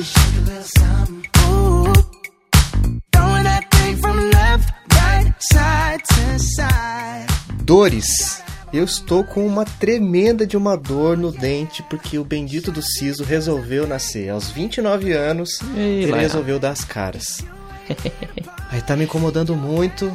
me shake a little something. Ooh, throwing that thing from left, right, side to side. Dores. Eu estou com uma tremenda de uma dor no dente porque o bendito do siso resolveu nascer. Aos 29 anos, Ei, ele lá. resolveu dar as caras. Aí tá me incomodando muito.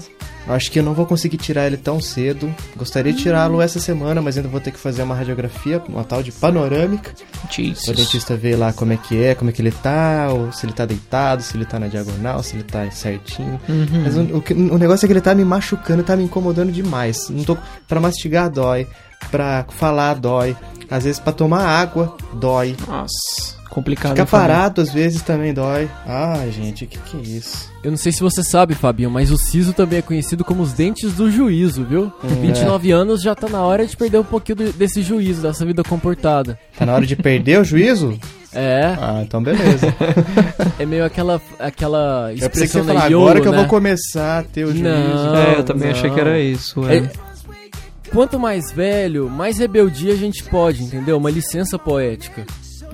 Acho que eu não vou conseguir tirar ele tão cedo. Gostaria de tirá-lo essa semana, mas ainda vou ter que fazer uma radiografia, uma tal de panorâmica. O Jesus. dentista ver lá como é que é, como é que ele tá, se ele tá deitado, se ele tá na diagonal, se ele tá certinho. Uhum. Mas o, o o negócio é que ele tá me machucando, tá me incomodando demais. Não tô para mastigar dói, pra falar dói, às vezes pra tomar água dói. Nossa, complicado. Ficar parado às vezes também dói. Ai, gente, o que que é isso? Eu não sei se você sabe, Fabinho, mas o siso também é conhecido como os dentes do juízo, viu? Com 29 anos já tá na hora de perder um pouquinho do- desse juízo, dessa vida comportada. Tá na hora de perder o juízo? É, Ah, então beleza. é meio aquela, aquela Eu pensei que você expressão da falar, YOLO, agora que eu né? vou começar a ter o juízo. Não. É, eu também achei não. que era isso. É, É. quanto mais velho, mais rebeldia a gente pode, entendeu? Uma licença poética.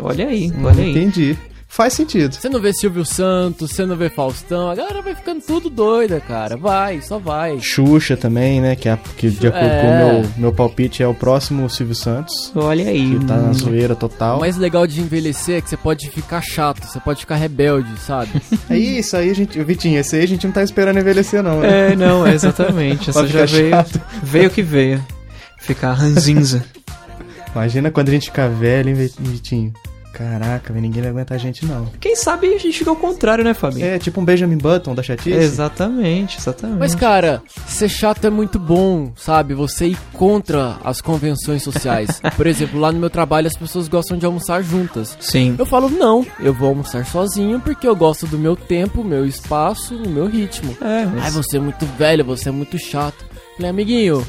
Olha aí, Hum, olha aí. Entendi. Faz sentido. Você não vê Silvio Santos, você não vê Faustão, a galera vai ficando tudo doida, cara. Vai, só vai. Xuxa também, né? Que, é, que de acordo É. com o meu, meu palpite é o próximo Silvio Santos. Olha aí. Que tá na zoeira total. O mais legal de envelhecer é que você pode ficar chato, você pode ficar rebelde, sabe? É isso aí, gente. Vitinho, esse aí a gente não tá esperando envelhecer, não, né? É, não, é exatamente. Essa já ficar veio. chato. Veio que veio. Ficar ranzinza. Imagina quando a gente ficar velho, hein, Vitinho? Caraca, ninguém vai aguentar a gente, não. Quem sabe a gente fica ao contrário, né, Fabinho? É tipo um Benjamin Button da chatice? Exatamente, exatamente. Mas, cara, ser chato é muito bom, sabe? Você ir contra as convenções sociais. Por exemplo, lá no meu trabalho as pessoas gostam de almoçar juntas. Sim. Eu falo, não, eu vou almoçar sozinho porque eu gosto do meu tempo, meu espaço, no meu ritmo. É, Ai, mas... você é muito velho, você é muito chato. Falei, amiguinho,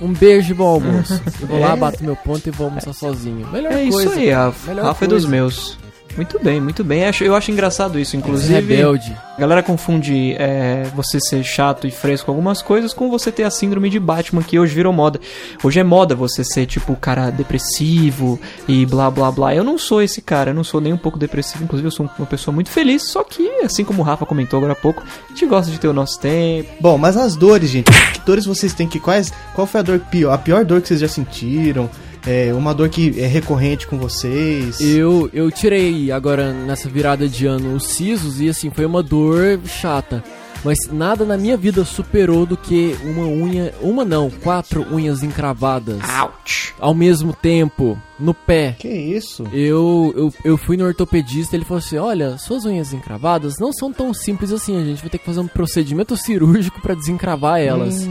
um beijo e bom almoço. Eu vou lá, É. bato meu ponto e vou almoçar sozinho. Melhor É coisa. isso aí, a Rafa é dos meus. Muito bem, muito bem. Acho- Eu acho engraçado isso, inclusive. Rebelde. A galera confunde é, você ser chato e fresco com algumas coisas com você ter a síndrome de Batman, que hoje virou moda. Hoje é moda você ser, tipo, o cara depressivo e blá blá blá. Eu não sou esse cara, eu não sou nem um pouco depressivo. Inclusive, eu sou uma pessoa muito feliz. Só que, assim como o Rafa comentou agora há pouco, a gente gosta de ter o nosso tempo. Bom, mas as dores, gente. Que dores vocês têm que. Quais, qual foi a dor pior? A pior dor que vocês já sentiram? É, uma dor que é recorrente com vocês? Eu, eu tirei agora nessa virada de ano os sisos e assim, foi uma dor chata. Mas nada na minha vida superou do que uma unha. Uma não, quatro unhas encravadas Ouch! ao mesmo tempo no pé. Que isso? Eu, eu, eu fui no ortopedista ele falou assim: Olha, suas unhas encravadas não são tão simples assim. A gente vai ter que fazer um procedimento cirúrgico pra desencravar elas.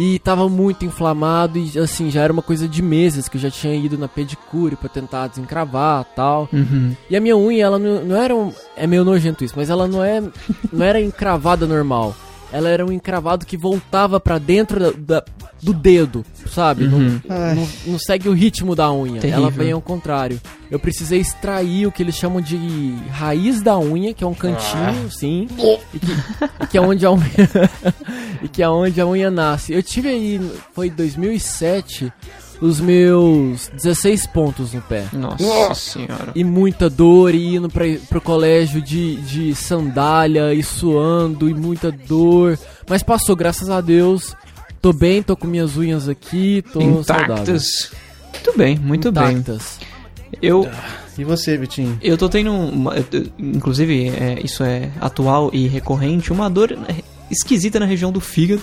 E tava muito inflamado e assim, já era uma coisa de meses que eu já tinha ido na pedicure pra tentar desencravar tal. Uhum. E a minha unha, ela não, não era um. É meio nojento isso, mas ela não é. Não era encravada normal. Ela era um encravado que voltava pra dentro da, da- do dedo, sabe? Não, Ai. não, não segue o ritmo da unha. Terrível. Ela vem ao contrário. Eu precisei extrair o que eles chamam de raiz da unha, que é um cantinho, sim. E que, e que é onde a unha. e que é onde a unha nasce. Eu tive aí, foi em 2007, os meus 16 pontos no pé Nossa, senhora. e muita dor e indo pra, pro colégio de, de sandália e suando e muita dor. Mas passou, graças a Deus. Tô bem, tô com minhas unhas aqui, tô saudável. Intactas. Muito bem, muito bem. Intactas. Eu, E você, Vitinho? Eu tô tendo, uma, inclusive, é, isso é atual e recorrente, uma dor esquisita na região do fígado,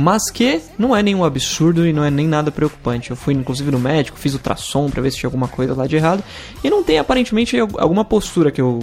mas que não é nenhum absurdo e não é nem nada preocupante. Eu fui, inclusive, no médico, fiz ultrassom pra ver se tinha alguma coisa lá de errado, e não tem aparentemente al- alguma postura que eu.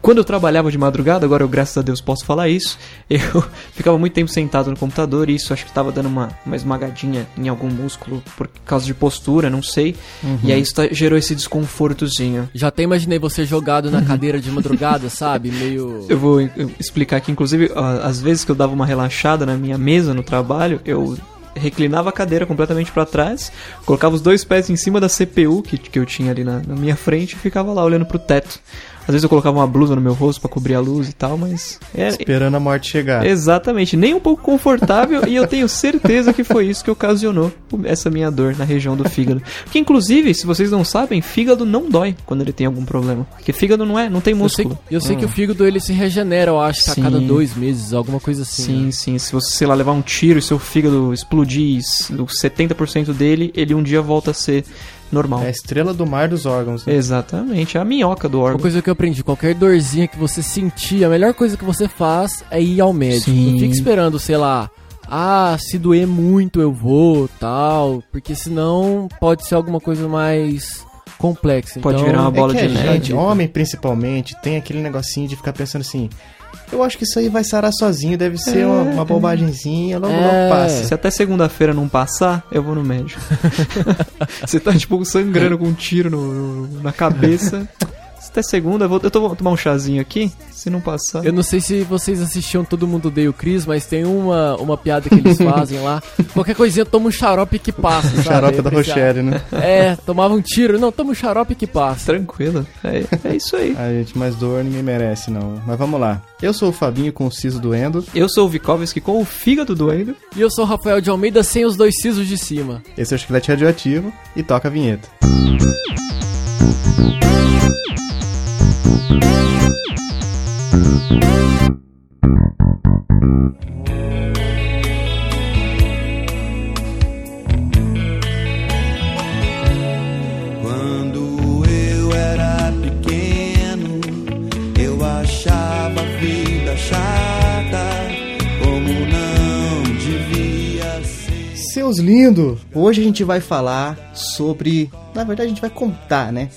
quando eu trabalhava de madrugada, agora eu, graças a Deus, posso falar isso, eu ficava muito tempo sentado no computador e isso acho que tava dando uma, uma esmagadinha em algum músculo por causa de postura, não sei, e aí isso tá- gerou esse desconfortozinho. Já até imaginei você jogado na cadeira de madrugada, sabe? Meio. Eu vou explicar aqui, inclusive, às vezes que eu dava uma relaxada na minha mesa no trabalho, eu reclinava a cadeira completamente pra trás, colocava os dois pés em cima da CPU que, que eu tinha ali na, na minha frente e ficava lá olhando pro teto. Às vezes eu colocava uma blusa no meu rosto pra cobrir a luz e tal, mas. É, Esperando a morte chegar. Exatamente, nem um pouco confortável e eu tenho certeza que foi isso que ocasionou essa minha dor na região do fígado. Porque inclusive, se vocês não sabem, fígado não dói quando ele tem algum problema. Porque fígado não é, não tem Eu sei, músculo. eu sei que o fígado ele se regenera, eu acho, que a Sim. cada dois meses, alguma coisa assim. Sim, né? sim. Se você, sei lá, levar um tiro e seu fígado explodir s- o 70% dele, ele um dia volta a ser normal. É a estrela do mar dos órgãos. né? Exatamente, é a minhoca do Uma órgão. coisa que eu aprendi, qualquer dorzinha que você sentir, a melhor coisa que você faz é ir ao médico. Sim. Não fique esperando, sei lá, ah, se doer muito eu vou, tal, porque senão pode ser alguma coisa mais complexa. Pode então, virar uma bola é que de a neve. gente, homem principalmente, tem aquele negocinho de ficar pensando assim. Eu acho que isso aí vai sarar sozinho, deve ser uma, uma bobagemzinha, logo É. logo passa. Se até segunda-feira não passar, eu vou no médico. Você tá, tipo, sangrando com um tiro no- no- na cabeça. Até segunda, eu vou, eu tô- vou tomar um chazinho aqui. Se não passar. Eu não sei se vocês assistiam Todo Mundo Odeia o Chris, mas tem uma, uma piada que eles fazem lá. Qualquer coisinha, toma um xarope que passa, sabe? Xarope da pra- Rochelle, né? É, tomava um tiro. Não, toma um xarope que passa. Tranquilo. É, é isso aí. A gente, mais dor ninguém merece, não. Mas vamos lá. Eu sou o Fabinho com o siso doendo. Eu sou o Vikovski com o fígado doendo. E eu sou o Rafael de Almeida sem os dois sisos de cima. Esse é o chiclete radioativo e toca a vinheta. Quando Seus lindos, hoje a gente vai falar sobre. Na verdade, a gente vai contar, né?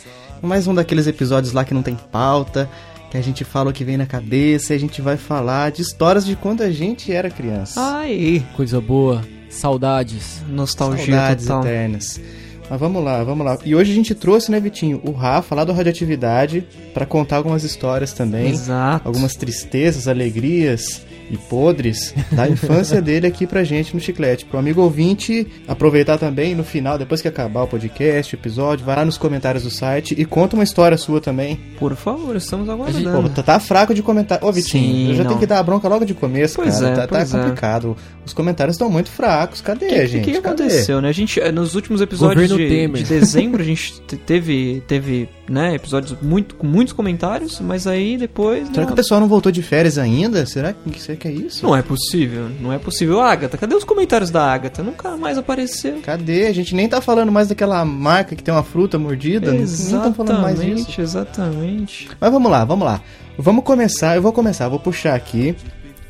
Mais um daqueles episódios lá que não tem pauta, que a gente fala o que vem na cabeça e a gente vai falar de histórias de quando a gente era criança. Ai, Coisa boa. Saudades. nostalgia Saudades total. eternas. Mas vamos lá, vamos lá. E hoje a gente trouxe, né, Vitinho, o Rafa lá do Radioatividade pra contar algumas histórias também. Exato. Algumas tristezas, alegrias e podres da infância dele aqui pra gente no Chiclete. Pro amigo ouvinte aproveitar também no final, depois que acabar o podcast, o episódio, vai lá nos comentários do site e conta uma história sua também. Por favor, estamos Pô, aguardando. tá, tá fraco de comentário. Ô, Vitinho, Sim, eu já não. tenho que dar a bronca logo de começo, Pois cara. é, tá, tá é. complicado. Os comentários estão muito fracos. Cadê, O que, gente? que, que Cadê? aconteceu, né? A gente, nos últimos episódios de, de dezembro, a gente te- teve, teve né, episódios muito, com muitos comentários, mas aí depois... Será não, que o pessoal não voltou de férias ainda? Será que, será que é isso? não é possível, não é possível. Agatha, cadê os comentários da Agatha? Nunca mais apareceu. Cadê? A gente nem tá falando mais daquela marca que tem uma fruta mordida. Nem tá falando mais disso. Exatamente, exatamente. Mas vamos lá, vamos lá. Vamos começar, eu vou começar, vou puxar aqui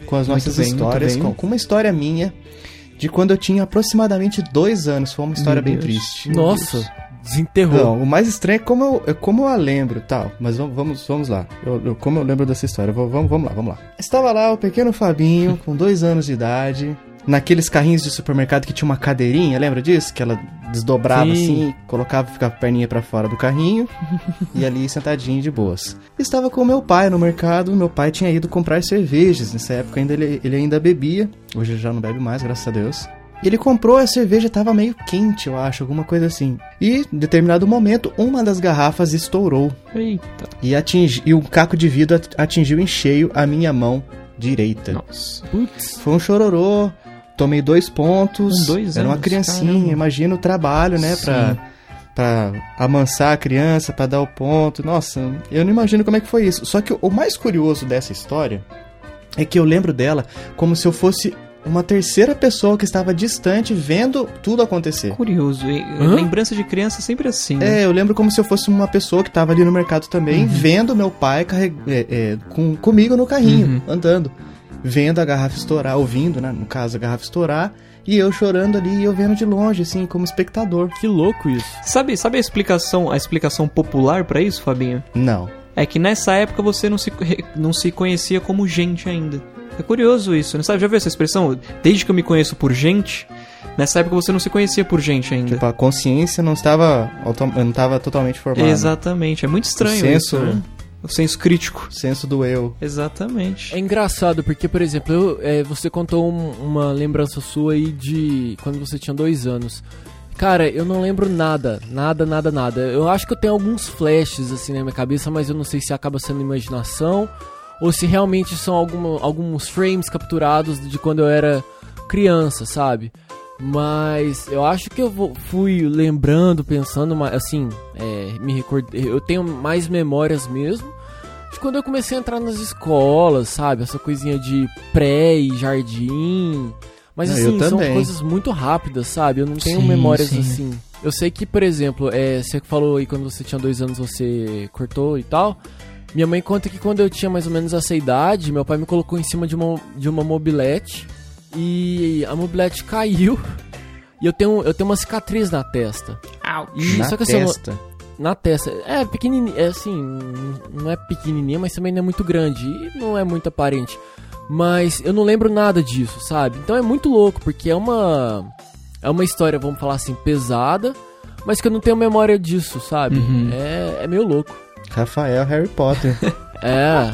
com as nossas bem, histórias, com, com uma história minha de quando eu tinha aproximadamente dois anos. Foi uma história Meu bem Deus. triste. Nossa, desenterrou. Não, o mais estranho é como eu, é como eu a lembro, tal. Mas vamos, vamos, lá. Eu, eu- como eu lembro dessa história. Vou- vamos, vamos lá, vamos lá. Estava lá o pequeno Fabinho, com dois anos de idade, naqueles carrinhos de supermercado que tinha uma cadeirinha, lembra disso? Que ela desdobrava Sim. assim, colocava, ficava a perninha pra fora do carrinho e ali sentadinho de boas. Estava com meu pai no mercado. Meu pai tinha ido comprar cervejas. Nessa época ainda ele, ele ainda bebia. Hoje ele já não bebe mais, graças a Deus. Ele comprou a cerveja, tava meio quente, eu acho, alguma coisa assim. E, em determinado momento, uma das garrafas estourou. Eita. E, atingi, e o caco de vidro at- atingiu em cheio a minha mão direita. Nossa. Putz. Foi um chororô, tomei dois pontos. Com dois Era uma criancinha, caramba. imagina o trabalho, né? Sim. pra amansar a criança, pra dar o ponto. Nossa, eu não imagino como é que foi isso. Só que o mais curioso dessa história é que eu lembro dela como se eu fosse uma terceira pessoa que estava distante vendo tudo acontecer. Curioso. E, Hã? lembrança de criança é sempre assim, né? É, eu lembro como se eu fosse uma pessoa que estava ali no mercado também, Uhum. vendo meu pai carreg... é, é, com, comigo no carrinho, Uhum. andando. Vendo a garrafa estourar, ouvindo, né? No caso, a garrafa estourar. E eu chorando ali e eu vendo de longe, assim, como espectador. Que louco isso. Sabe, sabe a explicação, a explicação popular pra isso, Fabinho? Não. É que nessa época você não se, não se conhecia como gente ainda. É curioso isso, né? Sabe, já viu essa expressão? Desde que eu me conheço por gente, nessa época você não se conhecia por gente ainda. Tipo, a consciência não estava, não estava totalmente formada. Exatamente, é muito estranho O senso- isso, né? O senso crítico. O senso do eu. Exatamente. É engraçado, porque, por exemplo, eu, é, você contou um- uma lembrança sua aí de quando você tinha dois anos. Cara, eu não lembro nada, nada, nada, nada. Eu acho que eu tenho alguns flashes assim na minha cabeça, mas eu não sei se acaba sendo imaginação ou se realmente são alguns frames capturados de quando eu era criança, sabe? Mas eu acho que eu vou- fui lembrando, pensando, assim, é, me recordei. Eu tenho mais memórias mesmo de quando eu comecei a entrar nas escolas, sabe? Essa coisinha de pré e jardim. Mas eu assim, são coisas muito rápidas, sabe? Eu não tenho Sim, memórias sim. assim. Eu sei que, por exemplo, é, você falou aí quando você tinha dois anos você cortou e tal. Minha mãe conta que quando eu tinha mais ou menos essa idade, meu pai me colocou em cima de uma, de uma mobilete e a mobilete caiu. E eu tenho, eu tenho uma cicatriz na testa. E, Na só que assim, testa. na testa. É pequenininha, é assim, não é pequenininha, mas também não é muito grande e não é muito aparente. Mas eu não lembro nada disso, sabe? Então é muito louco, porque é uma é uma história, vamos falar assim, pesada, mas que eu não tenho memória disso, sabe? Uhum. É, é meio louco. Rafael Harry Potter. É.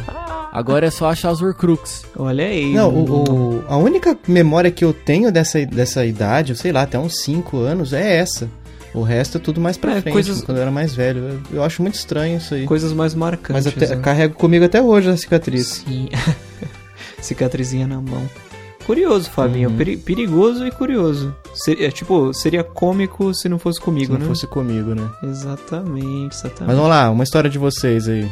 Agora é só achar os Horcrux. Olha aí. Não, o, o- a única memória que eu tenho dessa, dessa idade, sei lá, até uns 5 anos, é essa. O resto é tudo mais pra É, frente, coisas- quando eu era mais velho. Eu, eu acho muito estranho isso aí. Coisas mais marcantes. Mas até, né? carrego comigo até hoje a cicatriz. Sim. Cicatrizinha na mão. Curioso, Fabinho. Uhum. Peri- perigoso e curioso. Seria, é, tipo, seria cômico se não fosse comigo, Se não né? fosse comigo, né? Exatamente, Mas exatamente. vamos lá, uma história de vocês aí.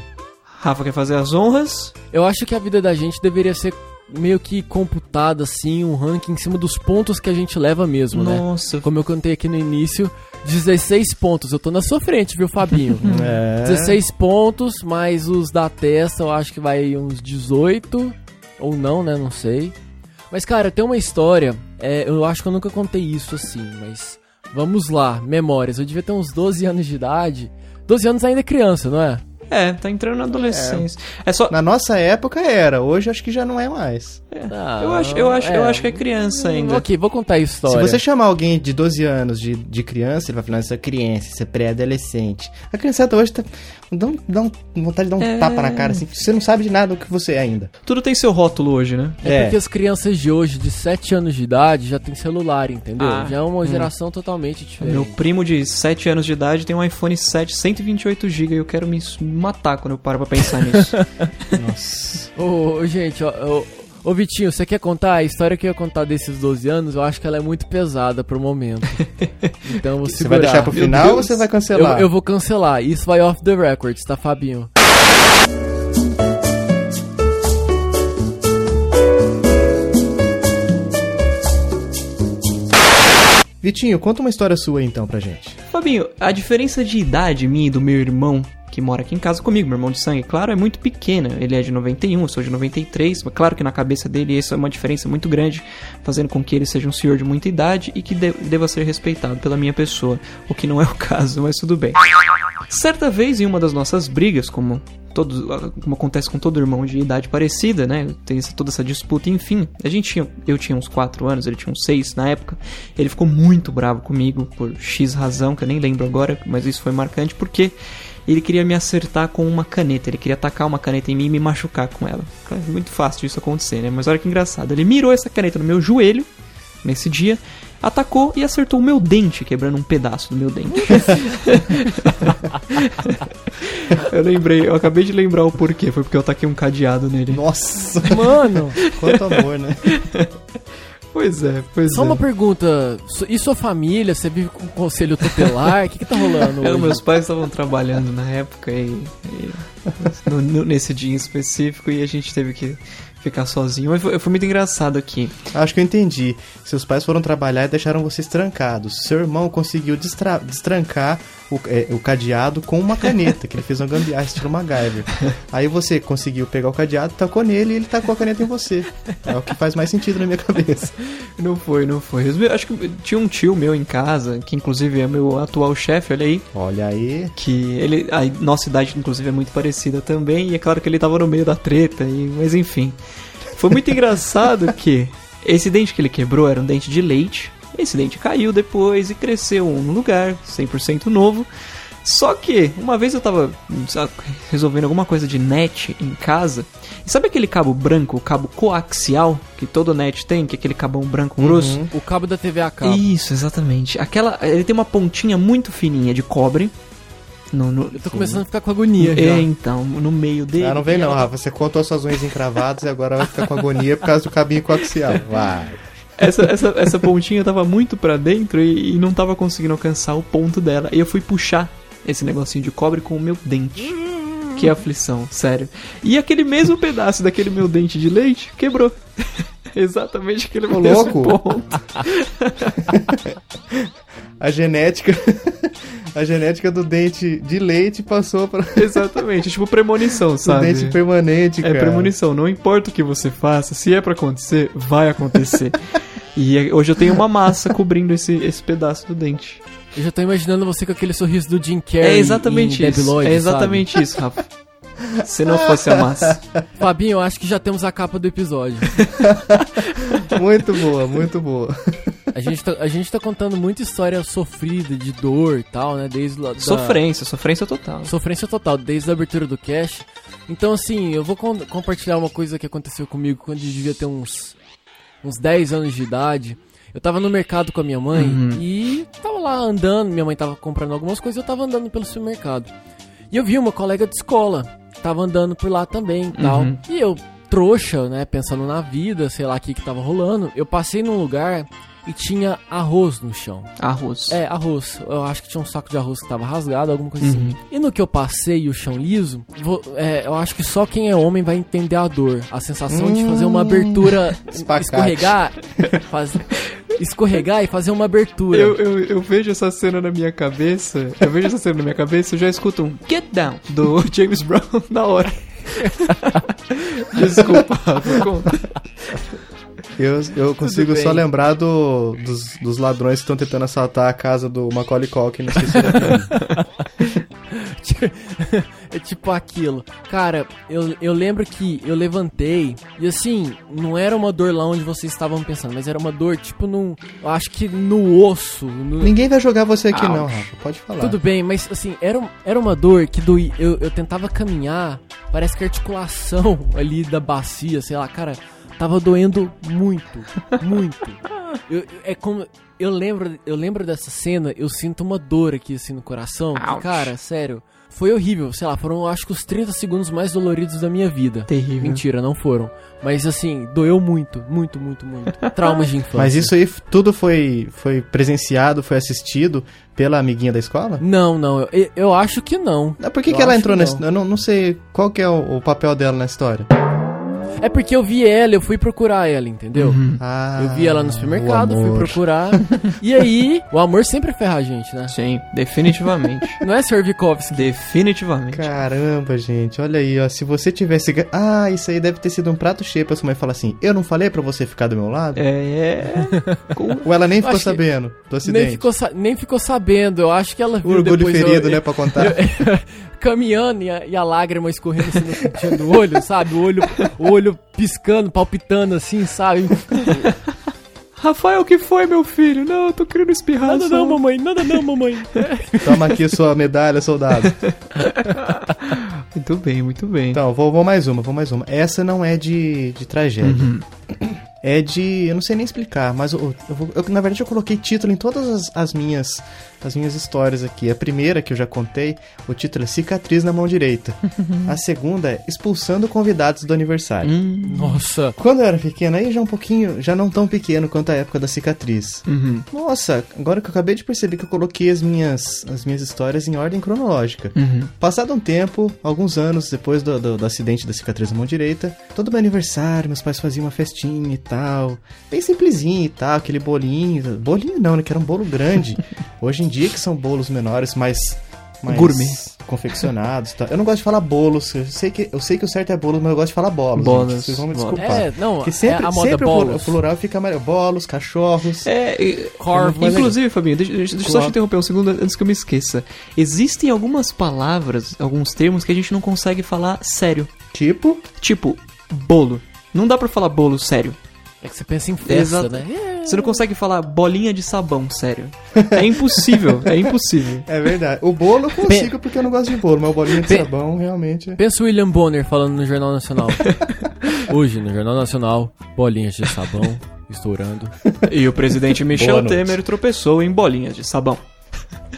Rafa quer fazer as honras? Eu acho que a vida da gente deveria ser meio que computada assim, um ranking em cima dos pontos que a gente leva mesmo, né? Nossa, Como eu contei aqui no início, 16 pontos. Eu tô na sua frente, viu, Fabinho? É. 16 pontos, mais os da testa, eu acho que vai uns 18. Ou não, né? Não sei. Mas, cara, tem uma história. é, eu acho que eu nunca contei isso assim, mas. Vamos lá, memórias. Eu devia ter uns 12 anos de idade. 12 anos ainda é criança, não é? é, tá entrando na adolescência. É, só. Na nossa época era, hoje acho que já não é mais. Ah, eu acho, eu acho, eu acho que é criança ainda. Ok, vou contar a história. Se você chamar alguém de 12 anos de, de criança, ele vai falar, isso é criança, isso é pré-adolescente. A criançada hoje tá. Dá, um- dá um- vontade de dar um É. tapa na cara, assim, você não sabe de nada do que você é ainda. Tudo tem seu rótulo hoje, né? É, É. porque as crianças de hoje, de 7 anos de idade, já tem celular, entendeu? Ah, já é uma geração totalmente diferente. Meu primo de 7 anos de idade tem um iPhone 7 128GB e eu quero me matar quando eu paro pra pensar nisso. Nossa. Ô, ô, gente, ó, ô, ô, Vitinho, você quer contar a história que eu ia contar desses 12 anos? Eu acho que ela é muito pesada pro momento. Então eu vou Você vai deixar pro final ou você vai eu, cancelar? eu vou cancelar. Isso vai off the records, tá, Fabinho? Vitinho, conta uma história sua então pra gente. Fabinho, a diferença de idade minha e do meu irmão, que mora aqui em casa comigo, meu irmão de sangue, claro, é muito pequena. Ele é de 91, eu sou de 93. Mas claro que na cabeça dele isso é uma diferença muito grande, fazendo com que ele seja um senhor de muita idade e que de- deva ser respeitado pela minha pessoa, o que não é o caso, mas tudo bem. Certa vez, em uma das nossas brigas, como, todos, como acontece com todo irmão de idade parecida, né? Tem essa- toda essa disputa, enfim. A gente tinha, eu tinha uns 4 anos, ele tinha uns 6 na época. Ele ficou muito bravo comigo por X razão, que eu nem lembro agora, mas isso foi marcante porque ele queria me acertar com uma caneta. Ele queria atacar uma caneta em mim e me machucar com ela. É muito fácil disso acontecer, né? Mas olha que engraçado. Ele mirou essa caneta no meu joelho nesse dia, atacou e acertou o meu dente, quebrando um pedaço do meu dente. eu lembrei, eu acabei de lembrar o porquê, foi porque eu taquei um cadeado nele. Nossa, Mano, quanto amor, né? Pois é, pois só é. uma pergunta. E sua família? Você vive com conselho tutelar? O que, que tá rolando É, meus pais estavam trabalhando na época e, e no- no- nesse dia em específico e a gente teve que ficar sozinho. Mas foi, foi muito engraçado aqui. Acho que eu entendi. Seus pais foram trabalhar e deixaram vocês trancados. Seu irmão conseguiu destra- destrancar o, é, o cadeado com uma caneta, que ele fez uma gambiarra estilo MacGyver. Aí você conseguiu pegar o cadeado, tacou nele e ele tacou a caneta em você. É o que faz mais sentido na minha cabeça. Não foi, não foi. Meus- Acho que tinha um tio meu em casa, que inclusive é meu atual chefe, olha aí. Olha aí. Que ele. A nossa idade, inclusive, é muito parecida também. E é claro que ele tava no meio da treta, e, mas enfim. Foi muito engraçado que esse dente que ele quebrou era um dente de leite. Esse dente caiu depois e cresceu um lugar 100% novo. Só que, uma vez eu tava resolvendo alguma coisa de net em casa, e sabe aquele cabo branco, o cabo coaxial, que todo net tem, que é aquele cabão branco grosso? O cabo da TV a cabo. Isso, exatamente. Aquela, ele tem uma pontinha muito fininha de cobre. No, no- Eu tô começando a ficar com agonia já. É, então, no meio dele. Ah, não vem não, Rafa. Você contou suas unhas encravadas e agora vai ficar com agonia por causa do cabinho coaxial. Vai. Essa, essa, essa pontinha tava muito pra dentro e, e não tava conseguindo alcançar o ponto dela. E eu fui puxar esse negocinho de cobre com o meu dente. Que aflição, sério. E aquele mesmo pedaço daquele meu dente de leite quebrou. Exatamente aquele Ô, mesmo louco. ponto. A genética. A genética do dente de leite passou para Exatamente, tipo premonição, o sabe? dente permanente, É cara. premonição, não importa o que você faça, se é pra acontecer, vai acontecer. E hoje eu tenho uma massa cobrindo esse, esse pedaço do dente. Eu já tô imaginando você com aquele sorriso do Jim Carrey. É exatamente isso. Debiloid, É exatamente isso, Rafa. Se não fosse a massa. sabe? Fabinho, eu acho que já temos a capa do episódio. Muito boa, muito boa. A gente tá, a gente tá contando muita história sofrida, de dor e tal, né? Desde da... Sofrência, sofrência total. Sofrência total, desde a abertura do cast. Então, assim, eu vou com- compartilhar uma coisa que aconteceu comigo quando eu devia ter uns, uns 10 anos de idade. Eu tava no mercado com a minha mãe Uhum. e tava lá andando. Minha mãe tava comprando algumas coisas e eu tava andando pelo supermercado. E eu vi uma colega de escola, tava andando por lá também e tal. Uhum. E eu, trouxa, né, pensando na vida, sei lá o que que tava rolando, eu passei num lugar e tinha arroz no chão. Arroz. É, arroz. Eu acho que tinha um saco de arroz que tava rasgado, alguma coisa assim. Uhum. E no que eu passei o chão liso, vou- é, eu acho que só quem é homem vai entender a dor. A sensação de fazer uma abertura, Espacate. escorregar, faz- escorregar e fazer uma abertura. Eu, eu, eu vejo essa cena na minha cabeça. Eu vejo essa cena na minha cabeça eu já escuto um Get Down do James Brown na hora. Desculpa, conta. Eu, eu consigo só lembrar do, dos, dos ladrões que estão tentando assaltar a casa do Macaulay Culkin. Não sei se era filme. é tipo aquilo. Cara, eu, eu lembro que eu levantei e assim, não era uma dor lá onde vocês estavam pensando, mas era uma dor tipo num. Eu acho que no osso. no- Ninguém vai jogar você aqui não, Ouch. Rafa. Pode falar. Tudo bem, mas assim, era, era uma dor que doía. Eu, eu tentava caminhar, parece que a articulação ali da bacia, sei lá, cara, tava doendo muito, muito. Eu, é como. Eu lembro, eu lembro dessa cena, eu sinto uma dor aqui assim no coração. que, cara, sério. Foi horrível, sei lá, foram acho que os 30 segundos mais doloridos da minha vida. Terrível. Mentira, não foram. Mas assim, doeu muito, muito, muito, muito. Traumas de infância. Mas isso aí tudo foi, foi presenciado, foi assistido pela amiguinha da escola? Não, não, eu, eu acho que não. Por que, Eu que ela entrou que nesse... Eu não, não sei qual que é o, o papel dela na história. É porque eu vi ela, eu fui procurar ela, entendeu? Ah, Eu vi ela no supermercado, o fui procurar. e aí, o amor sempre ferra a gente, né? Sim, definitivamente. Não é Servikovski. definitivamente. Caramba, gente, olha aí, ó. Se você tivesse. Ah, isso aí deve ter sido um prato cheio pra sua mãe falar assim: Eu não falei pra você ficar do meu lado? É. Com- Ou ela nem ficou sabendo do Nem acidente? ficou, sa- nem ficou sabendo, eu acho que ela O viu orgulho depois ferido, eu, né, pra contar. caminhando e a, e a lágrima escorrendo assim no cantinho do olho, sabe? O olho, o olho piscando, palpitando assim, sabe? Rafael, o que foi, meu filho? Não, eu tô querendo espirrar. Nada só. não, mamãe, nada não, mamãe. Toma aqui sua medalha, soldado. Muito bem, muito bem. Então, vou, vou mais uma, vou mais uma. Essa não é de, de tragédia. É de. Eu não sei nem explicar, mas eu, eu eu- na verdade eu coloquei título em todas as, as minhas as minhas histórias aqui. A primeira que eu já contei, o título é Cicatriz na mão direita. A segunda é Expulsando convidados do aniversário. Hum, Nossa. Quando eu era pequeno, aí já um pouquinho, já não tão pequeno quanto a época da cicatriz. uhum, Nossa, agora que eu acabei de perceber que eu coloquei as minhas, as minhas histórias em ordem cronológica. uhum. Passado um tempo, alguns anos depois do, do- do acidente da cicatriz na mão direita, todo meu aniversário, meus pais faziam uma festinha e tal. Bem simplesinho e tal, aquele bolinho. Bolinho não, né? Que era um bolo grande. Hoje em dia que são bolos menores, mais. mais Gourmet. Confeccionados tal. Eu não gosto de falar bolos. Eu sei, que, eu sei que o certo é bolos, mas eu gosto de falar bolos. Bolos, gente. Vocês vão me bolos. desculpar. É, não, Porque sempre, é a moda sempre o bolos. plural fica mais. Bolos, cachorros. É, e- Corvo, mas inclusive, Fabinho, deixa, deixa- deixa eu só te interromper um segundo antes que eu me esqueça. Existem algumas palavras, alguns termos que a gente não consegue falar sério. Tipo. Tipo, bolo. Não dá pra falar bolo sério. É que você pensa em festa, Exato. né? É. Você não consegue falar bolinha de sabão, sério. É impossível, é impossível. É verdade. O bolo eu consigo porque eu não gosto de bolo, mas o bolinho de Pe- sabão realmente. Pensa o William Bonner falando no Jornal Nacional. Hoje, no Jornal Nacional, bolinhas de sabão estourando. E o presidente Michel. Temer tropeçou em bolinhas de sabão.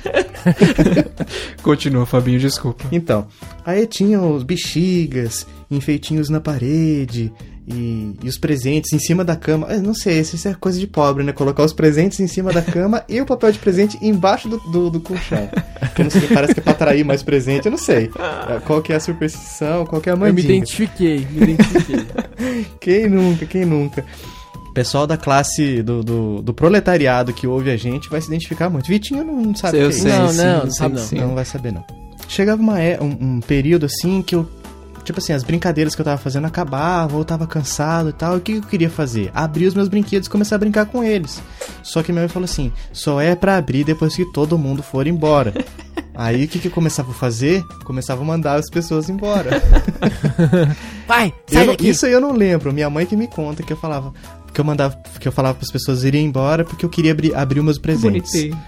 Continua, Fabinho, desculpa. Então, aí tinha os bexigas, enfeitinhos na parede e, e os presentes em cima da cama. Eu não sei, isso é coisa de pobre, né? Colocar os presentes em cima da cama e o papel de presente embaixo do, do, do colchão. Que eu não sei, parece que é pra atrair mais presente, eu não sei. É, Qual que é a superstição, qual que é a Eu me mandinga. identifiquei, me identifiquei. Quem nunca, quem nunca? O pessoal da classe do, do, do proletariado que ouve a gente vai se identificar muito. Vitinho não sabe Eu é sei, isso. Não, sim, não, não sabe não. Não vai saber, não. Chegava uma, é- um, um período assim que eu. Tipo assim, as brincadeiras que eu tava fazendo acabavam, eu tava cansado e tal. E o que eu queria fazer? Abrir os meus brinquedos e começar a brincar com eles. Só que minha mãe falou assim: só é pra abrir depois que todo mundo for embora. Aí o que, que eu começava a fazer? Começava a mandar as pessoas embora. Vai, Eu sai não- daqui. isso aí eu não lembro. Minha mãe que me conta que eu falava. Que eu mandava. Que eu falava pras pessoas irem embora porque eu queria abrir, abrir os meus presentes. Bonitinho.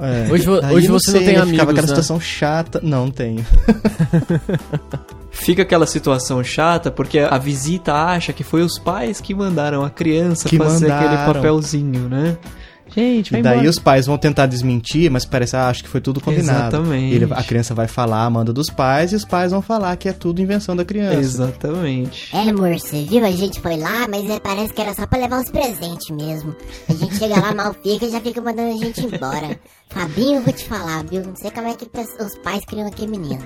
É. Hoje Aí hoje você não tem amigos, Ficava aquela né? situação chata. Não, não tenho. Fica aquela situação chata porque a visita acha que foi os pais que mandaram a criança Que fazer aquele mandaram. papelzinho, né? Gente, vai E daí embora. os pais vão tentar desmentir, mas parece, ah, acho que foi tudo combinado. Exatamente. Ele- a criança vai falar a manda dos pais e os pais vão falar que é tudo invenção da criança. Exatamente. É, amor, você viu? A gente foi lá, mas é, parece que era só pra levar uns presentes mesmo. A gente chega lá, mal fica e já fica mandando a gente embora. Fabinho, eu vou te falar, viu? Não sei como é que os pais criam aquele menino.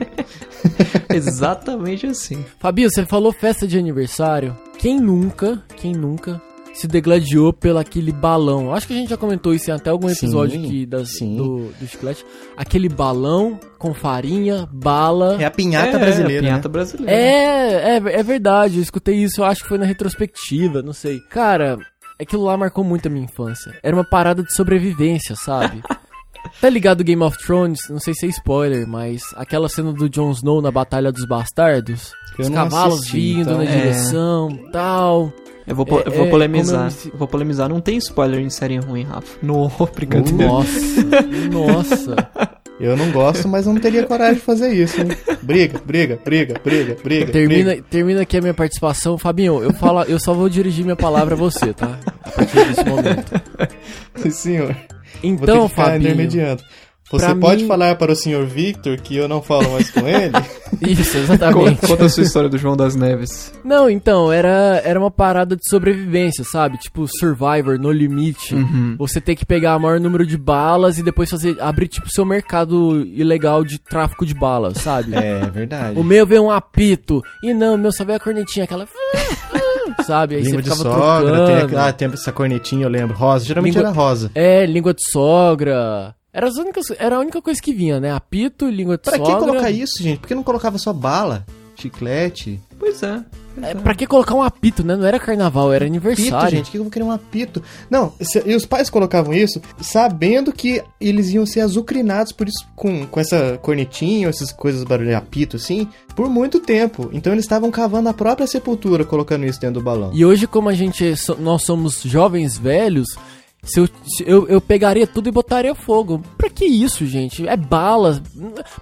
Exatamente assim. Fabio, você falou festa de aniversário. Quem nunca, quem nunca se degladiou pelo aquele balão? Acho que a gente já comentou isso em até algum Sim, episódio aqui das, sim. do, do chiclete. Aquele balão com farinha, bala. É a pinhata é, brasileira. a pinhata né? brasileira. É, é, é verdade, eu escutei isso, eu acho que foi na retrospectiva, não sei. Cara, aquilo lá marcou muito a minha infância. Era uma parada de sobrevivência, sabe? tá ligado Game of Thrones? Não sei se é spoiler, mas aquela cena do Jon Snow na Batalha dos Bastardos. Eu os cavalos assisti, vindo então- na É. direção, tal. Eu vou, É, eu vou é, polemizar. eu vou polemizar. Não tem spoiler em série ruim, Rafa. No brincadeira. Nossa, nossa. Eu não gosto, mas eu não teria coragem de fazer isso, hein? Briga, briga, briga, briga, briga. Termina, termina aqui a minha participação. Fabinho, eu, falo, eu só vou dirigir minha palavra a você, tá? A partir desse momento. briga. Senhor. Então, vou ter que ficar Fabinho. Você pra pode mim- falar para o senhor Victor que eu não falo mais com ele? Isso, exatamente. conta a sua história do João das Neves. Não, então, era, era uma parada de sobrevivência, sabe? Tipo, Survivor, No Limite. Uhum. Você tem que pegar o maior número de balas e depois fazer abrir, tipo, seu mercado ilegal de tráfico de balas, sabe? É, verdade. O meu veio um apito. E não, o meu só veio a cornetinha, aquela. Sabe? Aí Língua você de sogra, tem, ah, tem essa cornetinha, eu lembro. Rosa, geralmente Língua- era rosa. É, língua de sogra. Era, as únicas, era a única coisa que vinha, né? Apito, língua de Pra que sogra. colocar isso, gente? Por que não colocava só bala, chiclete? Pois é. É, pra que colocar um apito, né? Não era carnaval, era Apito, aniversário. gente, que eu vou querer um apito? Não, se- e os pais colocavam isso sabendo que eles iam ser azucrinados por isso, com, com essa cornetinha, essas coisas barulho apito, assim, por muito tempo. Então eles estavam cavando a própria sepultura colocando isso dentro do balão. E hoje, como a gente so- nós somos jovens velhos, se eu, se eu, eu pegaria tudo e botaria fogo. Pra que isso, gente? É bala.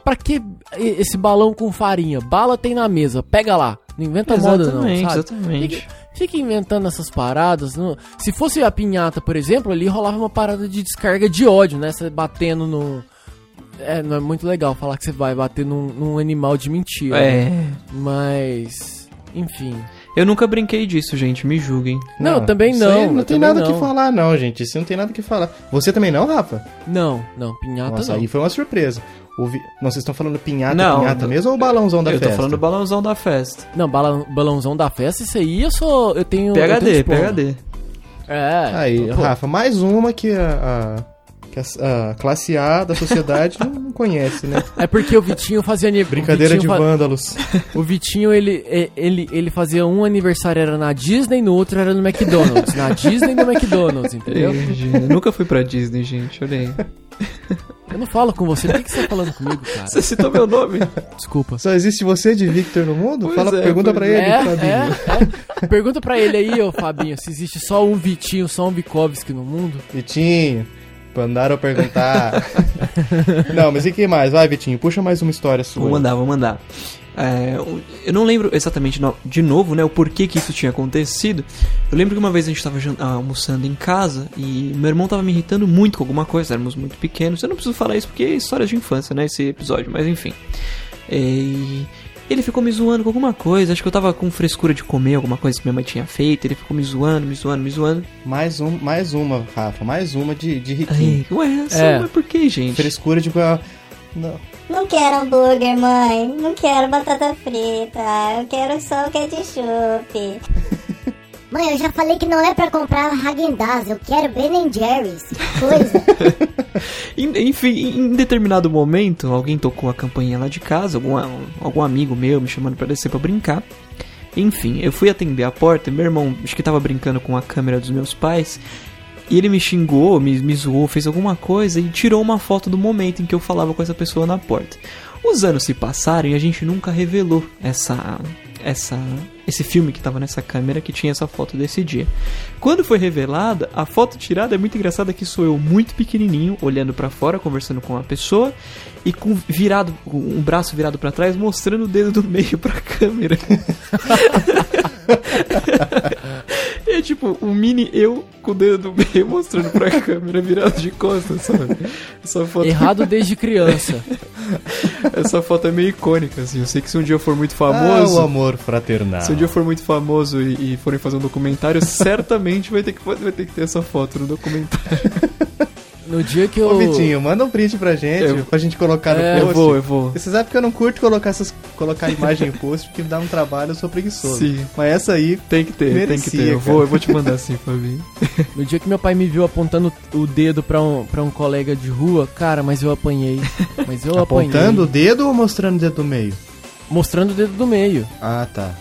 Pra que esse balão com farinha? Bala tem na mesa, pega lá. Não inventa moda não, sabe? exatamente. Fica, fica inventando essas paradas. não- Se fosse a pinhata, por exemplo, ali rolava uma parada de descarga de ódio, né? Você batendo no... É, não é muito legal falar que você vai bater num, num animal de mentira. né? É. Mas... Enfim. Eu nunca brinquei disso, gente. Me julguem. Não, também não, aí eu não tem também nada não. que falar, não, gente. Isso não tem nada que falar. Você também não, Rafa? Não, não, pinhata Nossa, não. aí foi uma surpresa. Vi- Não, vocês estão falando pinhata, Não, pinhata não. mesmo ou o balãozão da eu festa? tô falando do balãozão da festa. Não, bala- balãozão da festa, isso aí eu sou. Eu tenho. eu tenho PHD. PHD. É. Aí, pô, Rafa, mais uma que a, a- que a- a classe A da sociedade não, não conhece, né? É porque o Vitinho fazia ani- Brincadeira de fa- vândalos. O Vitinho, ele, ele, ele fazia um aniversário era na Disney, no outro era no McDonald's. na Disney e no McDonald's, entendeu? Eu nunca fui pra Disney, gente. Olha aí. Eu não falo com você, por que, que você tá falando comigo, cara? Você citou meu nome? Desculpa. Só existe você de Victor no mundo? Pois Fala, é, pergunta pra é. ele, É, Fabinho. é, é. Pergunta pra ele aí, ô Fabinho, se existe só um Vitinho, só um Vikovski no mundo. Vitinho, mandaram perguntar. não, mas e que mais? Vai, Vitinho, puxa mais uma história sua. Vou mandar, vou mandar. É, eu não lembro exatamente de novo, né, o porquê que isso tinha acontecido. Eu lembro que uma vez a gente tava jan- ah, almoçando em casa e meu irmão tava me irritando muito com alguma coisa, éramos muito pequenos. Eu não preciso falar isso porque é história de infância, né, esse episódio, mas enfim. E ele ficou me zoando com alguma coisa, acho que eu tava com frescura de comer alguma coisa que minha mãe tinha feito. Ele ficou me zoando, me zoando, me zoando. Mais, um, mais uma, Rafa, mais uma de, de riquinho. Ai, ué, só, É. mas por que, gente? Frescura de. Não. Não quero hambúrguer, mãe. Não quero batata frita. Eu quero só o ketchup. Mãe, eu já falei que não é pra comprar Häagen-Dazs. Eu quero Ben Jerry's. Coisa. Enfim, em determinado momento, alguém tocou a campainha lá de casa, algum, algum amigo meu me chamando pra descer pra brincar. Enfim, eu fui atender a porta, meu irmão, acho que tava brincando com a câmera dos meus pais, e ele me xingou, me, me zoou, fez alguma coisa e tirou uma foto do momento em que eu falava com essa pessoa na porta. Os anos se passaram e a gente nunca revelou essa essa esse filme que tava nessa câmera que tinha essa foto desse dia. Quando foi revelada, a foto tirada é muito engraçada que sou eu muito pequenininho, olhando pra fora, conversando com a pessoa e com virado um braço virado pra trás, mostrando o dedo do meio pra câmera. É tipo um mini eu com o dedo do meio mostrando pra câmera virado de costas, sabe? Essa foto, Errado desde criança. essa foto é meio icônica, assim. Eu sei que se um dia eu for muito Ah, famoso. o amor fraternal. Se um dia eu for muito famoso e, e forem fazer um documentário, certamente vai ter, que, vai ter que ter essa foto no documentário. No dia que eu. Ô, Vitinho, manda um print pra gente, Eu- pra gente colocar no É, post. Eu vou, eu vou. Você sabe que eu não curto colocar essas colocar imagem em post porque dá um trabalho, eu sou preguiçoso. Sim. Mas essa aí, Tem que ter, tem que Merecia, ter. Eu vou, eu vou te mandar assim, Fabinho. No dia que meu pai me viu apontando o dedo pra um, pra um colega de rua, cara, mas eu apanhei. Mas eu apontando o apanhei. dedo ou mostrando o dedo do meio? Mostrando o dedo do meio. Ah, tá.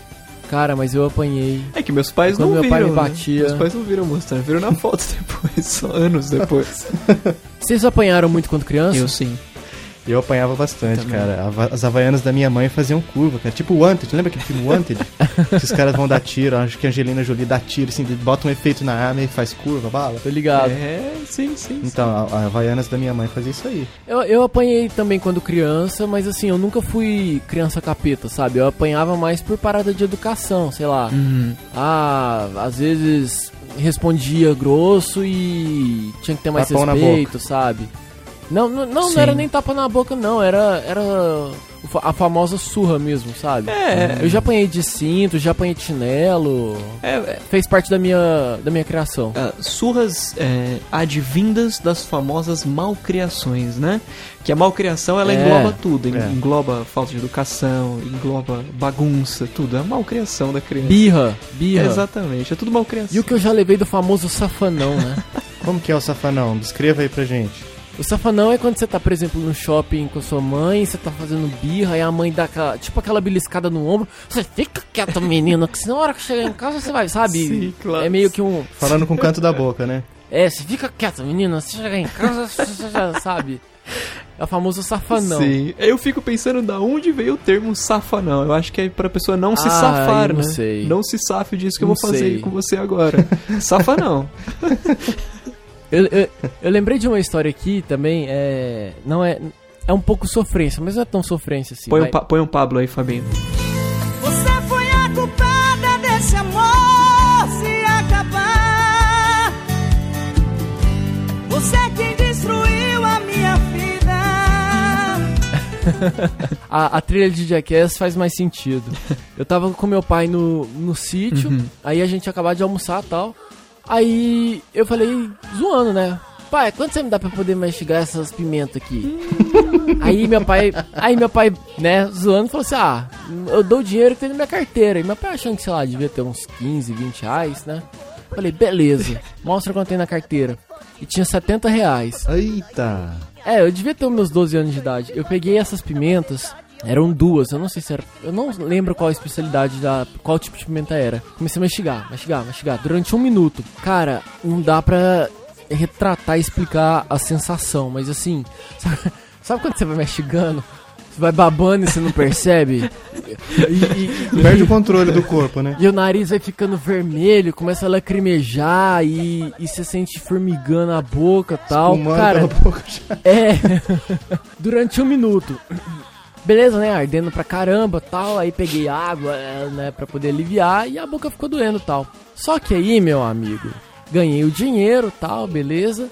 Cara, mas eu apanhei. É que meus pais Quando não meu viram. pai me né? batia. Meus pais não viram mostrando, viram na foto depois, só anos depois. Vocês apanharam muito quando criança? Eu sim. Eu apanhava bastante, Também. cara. As havaianas da minha mãe faziam curva, cara. Tipo o Wanted, lembra aquele filme Wanted? que os caras vão dar tiro, acho que a Angelina Jolie dá tiro, assim, bota um efeito na arma e faz curva, bala. Tô ligado. É, sim, sim. Então, a, a Havaianas da minha mãe fazia isso aí. Eu, eu apanhei também quando criança, mas assim, eu nunca fui criança capeta, sabe? Eu apanhava mais por parada de educação, sei lá. Uhum. Ah, às vezes respondia grosso e tinha que ter mais Tapão respeito, sabe? Não, não, não, não era nem tapa na boca, não. Era, era a famosa surra mesmo, sabe? É. Eu já apanhei de cinto, já apanhei de chinelo. É, é, Fez parte da minha, da minha criação. ah, surras é, advindas das famosas malcriações, né? Que a malcriação ela É, engloba tudo, é. engloba falta de educação, engloba bagunça, tudo. É a malcriação da criança. Birra, birra. Exatamente, é tudo malcriação. E o que eu já levei do famoso safanão, né? Como que é o safanão? Descreva aí pra gente. O safanão é quando você tá, por exemplo, no shopping com sua mãe, você tá fazendo birra e a mãe dá aquela, tipo aquela beliscada no ombro. Você fica quieto, menino, que senão na hora que chegar em casa você vai, sabe? Sim, claro. É meio que um. Falando com o canto da boca, né? É, você fica quieto, menino, se chegar em casa, você já sabe. É o famoso safanão. Sim, eu fico pensando da onde veio o termo safanão. Eu acho que é pra pessoa não se Ah, safar, eu não né? sei. Não se safe disso que eu Não vou fazer sei. aí com você agora. safanão. Eu, eu, eu lembrei de uma história aqui também, é. Não é. É um pouco sofrência, mas não é tão sofrência assim. Põe, um, pa- põe um Pablo aí, Fabinho. Você foi a culpada desse amor se acabar. Você é quem destruiu a minha vida. A, a trilha de Jackass faz mais sentido. Eu tava com meu pai no, no sítio, Uhum. aí a gente tinha acabado de almoçar e tal. Aí eu falei, zoando, né? Pai, quanto você me dá pra poder mastigar essas pimentas aqui? aí meu pai, aí meu pai, né, zoando, falou assim: Ah, eu dou o dinheiro que tem na minha carteira. E meu pai achando que, sei lá, devia ter uns 15, 20 reais, né? Falei, beleza, mostra quanto tem na carteira. E tinha 70 reais. Eita! É, eu devia ter os meus 12 anos de idade. Eu peguei essas pimentas, eram duas, eu não sei se era. Eu não lembro qual a especialidade da. qual tipo de pimenta era. Comecei a mastigar, mastigar, mastigar, durante um minuto. Cara, não dá pra retratar e explicar a sensação, mas assim, sabe, sabe quando você vai mastigando? Você vai babando e você não percebe? E, e- Perde o controle do corpo, né? e o nariz vai ficando vermelho, começa a lacrimejar e, e você sente formigando a boca e tal. Espumando Cara, boca já. é. Durante um minuto. Beleza, né? Ardendo pra caramba tal. Aí peguei água, é, né? Pra poder aliviar e a boca ficou doendo tal. Só que aí, meu amigo, ganhei o dinheiro tal, beleza.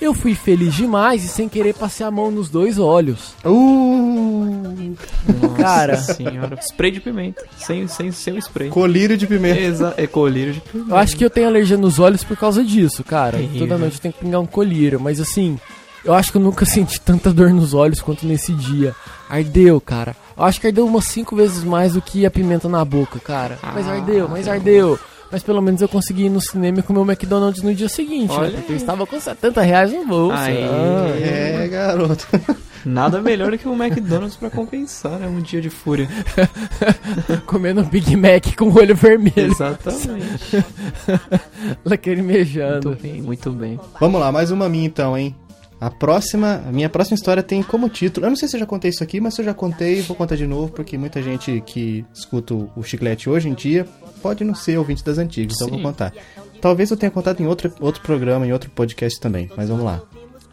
Eu fui feliz demais e sem querer passei a mão nos dois olhos. Uh, Nossa Cara. senhora. Spray de pimenta. Sem, sem, sem o spray. colírio de pimenta. Exa é colírio de pimenta. Eu acho que eu tenho alergia nos olhos por causa disso, cara. Terrível. Toda noite eu tenho que pingar um colírio, mas assim, eu acho que eu nunca senti tanta dor nos olhos quanto nesse dia. Ardeu, cara. Eu acho que ardeu umas cinco vezes mais do que a pimenta na boca, cara. Mas Ah, ardeu, mas ardeu. Mas pelo menos eu consegui ir no cinema e comer o McDonald's no dia seguinte, Olha né? Porque eu estava com 70 reais no bolso. Aí. Ah, É, garoto. Nada melhor do que um McDonald's pra compensar, né? Um dia de fúria. comendo um Big Mac com o olho vermelho, Exatamente. lacrimejando. muito bem, muito bem. Vamos lá, mais uma minha então, hein? A próxima, a minha próxima história tem como título. Eu não sei se eu já contei isso aqui, mas se eu já contei, vou contar de novo, porque muita gente que escuta o chiclete hoje em dia pode não ser ouvinte das antigas, então eu vou contar. Talvez eu tenha contado em outro, outro programa, em outro podcast também, mas vamos lá.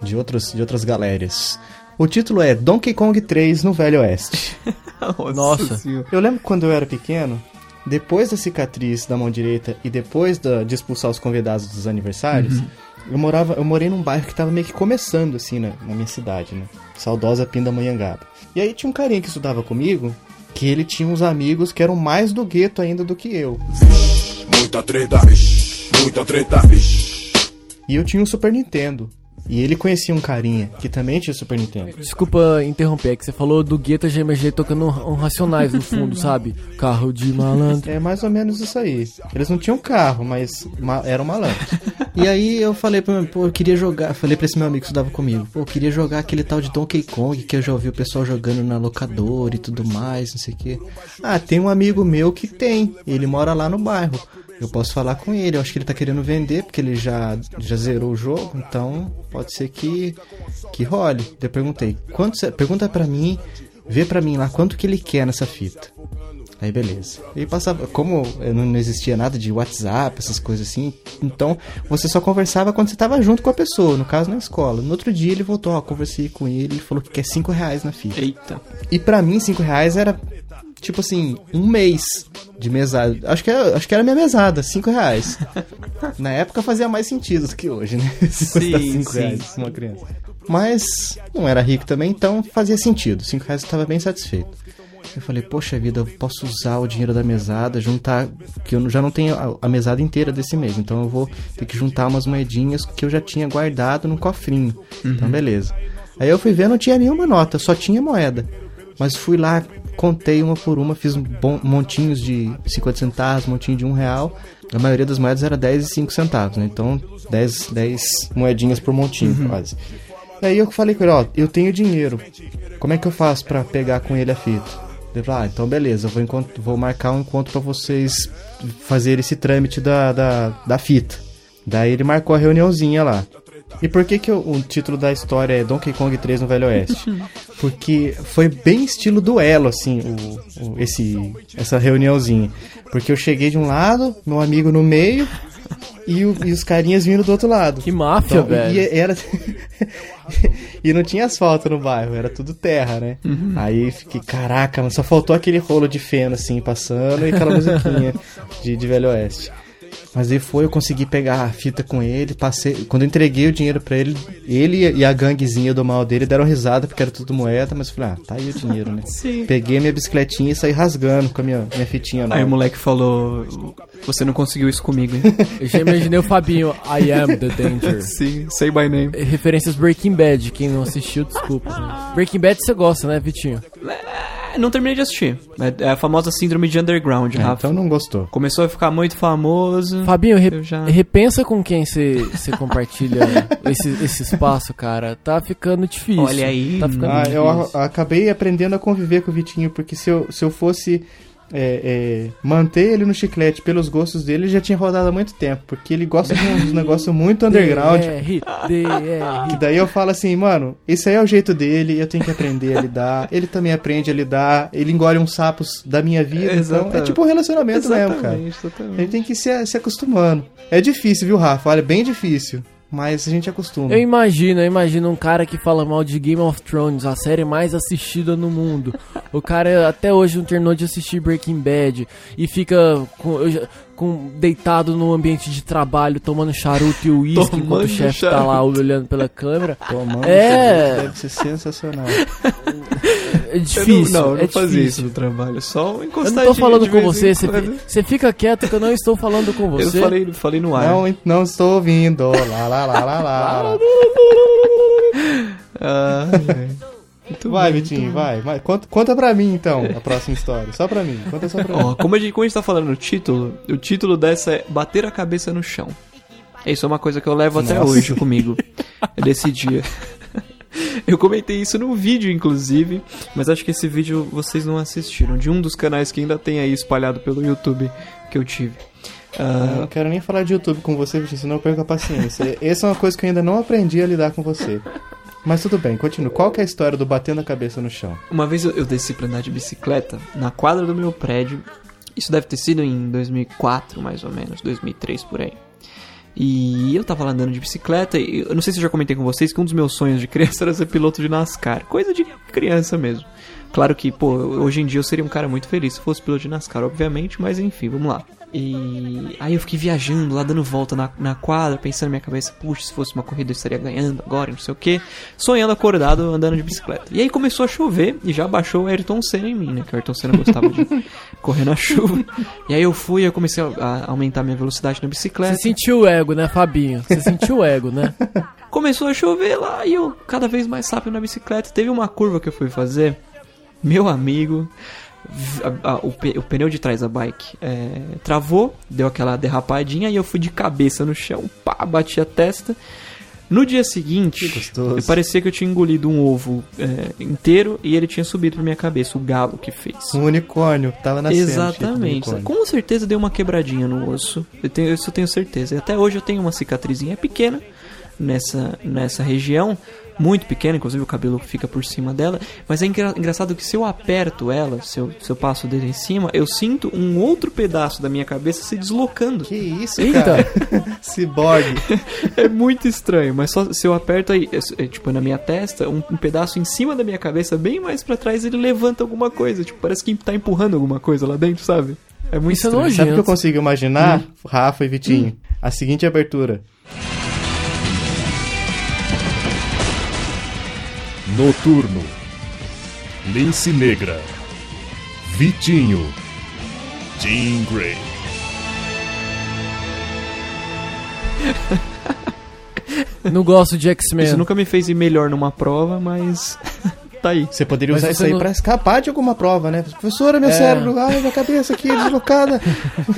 De, outros, de outras galérias. O título é Donkey Kong 3 no Velho Oeste. Nossa. Eu lembro que quando eu era pequeno, depois da cicatriz da mão direita e depois da- de expulsar os convidados dos aniversários, eu morava, eu morei num bairro que tava meio que começando assim na, na minha cidade, né? Saudosa Pindamonhangaba. E aí tinha um carinha que estudava comigo, que ele tinha uns amigos que eram mais do gueto ainda do que eu. Muita treta. Muita treta. E eu tinha um Super Nintendo. E ele conhecia um carinha que também tinha Super Nintendo. Desculpa interromper, é que você falou do Guetta GMG tocando um, Racionais no fundo, sabe? Carro de malandro. É mais ou menos isso aí. Eles não tinham carro, mas ma eram malandros. e aí eu falei pra mim, pô, eu queria jogar. Falei pra esse meu amigo que estudava comigo, pô, eu queria jogar aquele tal de Donkey Kong que eu já ouvi o pessoal jogando na locadora e tudo mais, não sei o quê. Ah, tem um amigo meu que tem. Ele mora lá no bairro. Eu posso falar com ele, eu acho que ele tá querendo vender, porque ele já, já zerou o jogo, então pode ser que, que role. Eu perguntei, quanto cê- pergunta pra mim, vê pra mim lá quanto que ele quer nessa fita. Aí beleza. E passava, como não existia nada de WhatsApp, essas coisas assim, então você só conversava quando você tava junto com a pessoa, no caso na escola. No outro dia ele voltou, ó, conversei com ele, ele falou que quer 5 reais na fita. Eita. E pra mim, 5 reais era, tipo assim, um mês de mesada. Acho que era, acho que era minha mesada, 5 reais. Na época fazia mais sentido do que hoje, né? Se Sim, 5 sim. reais uma criança. Mas não era rico também, então fazia sentido. 5 reais eu tava bem satisfeito. Eu falei, poxa vida, eu posso usar o dinheiro da mesada, juntar. Que eu já não tenho a, a mesada inteira desse mês. Então eu vou ter que juntar umas moedinhas que eu já tinha guardado no cofrinho. Então beleza. Aí eu fui ver, não tinha nenhuma nota, só tinha moeda. Mas fui lá, contei uma por uma, fiz montinhos de 50 centavos, montinho de um real. A maioria das moedas era 10 e 5 centavos, né? Então 10, 10 moedinhas por montinho, quase. Aí eu falei com ele, ó, eu tenho dinheiro. Como é que eu faço pra pegar com ele a fita? Ele falou, ah, então beleza, vou, vou marcar um encontro pra vocês fazerem esse trâmite da, da, da fita. Daí ele marcou a reuniãozinha lá. E por que, que eu- o título da história é Donkey Kong 3 no Velho Oeste? Porque foi bem estilo duelo, assim, o, o- esse, essa reuniãozinha. Porque eu cheguei de um lado, meu amigo no meio, e, o- e os carinhas vindo do outro lado. Que máfia, Então, velho. E era. e não tinha asfalto no bairro, era tudo terra, né? Aí fiquei, caraca, só faltou aquele rolo de feno assim passando e aquela musiquinha de, de Velho Oeste. Mas aí foi, eu consegui pegar a fita com ele, passei. Quando eu entreguei o dinheiro pra ele, ele e a ganguezinha do mal dele deram risada porque era tudo moeda, mas eu falei, ah, tá aí o dinheiro, né? Sim. Peguei minha bicicletinha e saí rasgando com a minha, minha fitinha nova. Aí o moleque falou: Você não conseguiu isso comigo, hein? Eu já imaginei o Fabinho, I am the danger. Sim, say by name. Referências Breaking Bad, quem não assistiu, desculpa. Breaking Bad você gosta, né, Vitinho? É, não terminei de assistir. É, é a famosa síndrome de underground, É, Rafa. então não gostou. Começou a ficar muito famoso. Fabinho, re- Eu já- repensa com quem você compartilha esse, esse espaço, cara. Tá ficando difícil. Olha aí, Tá ficando Ah, eu difícil. a- acabei aprendendo a conviver com o Vitinho, porque se eu, se eu fosse é, é, manter ele no chiclete pelos gostos dele, ele já tinha rodado há muito tempo. Porque ele gosta de uns negócios muito underground. Que daí eu falo assim, mano, esse aí é o jeito dele, eu tenho que aprender a lidar. Ele também aprende a lidar, ele engole uns sapos da minha vida. Então é Exatamente. tipo um relacionamento mesmo, cara. Exatamente, exatamente. A gente tem que ir se, se acostumando. É difícil, viu, Rafa? Olha, bem difícil. Mas a gente acostuma. Eu imagino, eu imagino um cara que fala mal de Game of Thrones, a série mais assistida no mundo. O cara até hoje não terminou de assistir Breaking Bad e fica com, com- deitado no ambiente de trabalho, tomando charuto e uísque enquanto o chefe tá lá olhando pela câmera. Tomando, É. Deve ser sensacional. É Eu difícil. não, não, eu é não fazia isso difícil. no trabalho, só Eu encostar não tô falando com você, você, fi- você fica quieto que eu não estou falando com Eu você. falei, falei no ar. Não, não estou ouvindo. Lá, lá, lá, lá, lá. Ah. Muito Vai, bem, Vitinho, muito vai. vai. Conta, conta pra mim, então, a próxima história. Só pra mim. Conta só pra bem. mim. Ó, como a, gente, como a gente tá falando no título, o título dessa é Bater a Cabeça no Chão. Isso é uma coisa que eu levo até Nossa. hoje comigo, desse dia. Eu comentei isso num vídeo, inclusive, mas acho que esse vídeo vocês não assistiram, de um dos canais que ainda tem aí espalhado pelo YouTube que eu tive. Eu Ah, não quero nem falar de YouTube com você, Vitinho, senão eu perco a paciência. Essa é uma coisa que eu ainda não aprendi a lidar com você. Mas tudo bem, continua. Qual que é a história do batendo a cabeça no chão? Uma vez eu, eu desci pra andar de bicicleta na quadra do meu prédio. Isso deve ter sido em 2004, mais ou menos, 2003 por aí. E eu tava lá andando de bicicleta e eu não sei se eu já comentei com vocês que um dos meus sonhos de criança era ser piloto de NASCAR. Coisa de criança mesmo. Claro que, pô, hoje em dia eu seria um cara muito feliz se fosse piloto de NASCAR, obviamente, mas enfim, vamos lá. E aí eu fiquei viajando lá, dando volta na, na quadra, pensando na minha cabeça, puxa, se fosse uma corrida eu estaria ganhando agora, não sei o que. Sonhando acordado, andando de bicicleta. E aí começou a chover e já baixou o Ayrton Senna em mim, né? Que o Ayrton Senna gostava de correr na chuva. E aí eu fui, eu comecei a, a aumentar minha velocidade na bicicleta. Você sentiu o ego, né, Fabinho? Você sentiu o ego, né? Começou a chover lá e eu cada vez mais rápido na bicicleta. Teve uma curva que eu fui fazer, meu amigo, a- a- o, pe- o pneu de trás da bike é, travou, deu aquela derrapadinha e eu fui de cabeça no chão, pá, bati a testa. No dia seguinte, parecia que eu tinha engolido um ovo é, inteiro e ele tinha subido pra minha cabeça, o galo que fez. Um unicórnio, tava nascendo. tipo, Exatamente. unicórnio. Com certeza deu uma quebradinha no osso. Eu tenho, isso eu tenho certeza. E até hoje eu tenho uma cicatrizinha pequena nessa, nessa região. Muito pequena, inclusive o cabelo fica por cima dela. Mas é engra- engraçado que se eu aperto ela, se eu, se eu passo o dedo em cima, eu sinto um outro pedaço da minha cabeça se deslocando. Que isso, Eita. cara? Ciborgue. É muito estranho, mas só se eu aperto aí, é, é, tipo, na minha testa, um, um pedaço em cima da minha cabeça, bem mais pra trás, ele levanta alguma coisa. Tipo, parece que tá empurrando alguma coisa lá dentro, sabe? É muito Isso é estranho. nojento. Sabe o que eu consigo imaginar, Hum. Rafa e Vitinho? A seguinte abertura. Noturno. Lince Negra. Vitinho. Jean Grey. Não gosto de X-Men. Isso nunca me fez ir melhor numa prova, mas tá aí. Você poderia usar você isso aí não- pra escapar de alguma prova, né? Professora, meu É. cérebro, ai, minha cabeça aqui deslocada.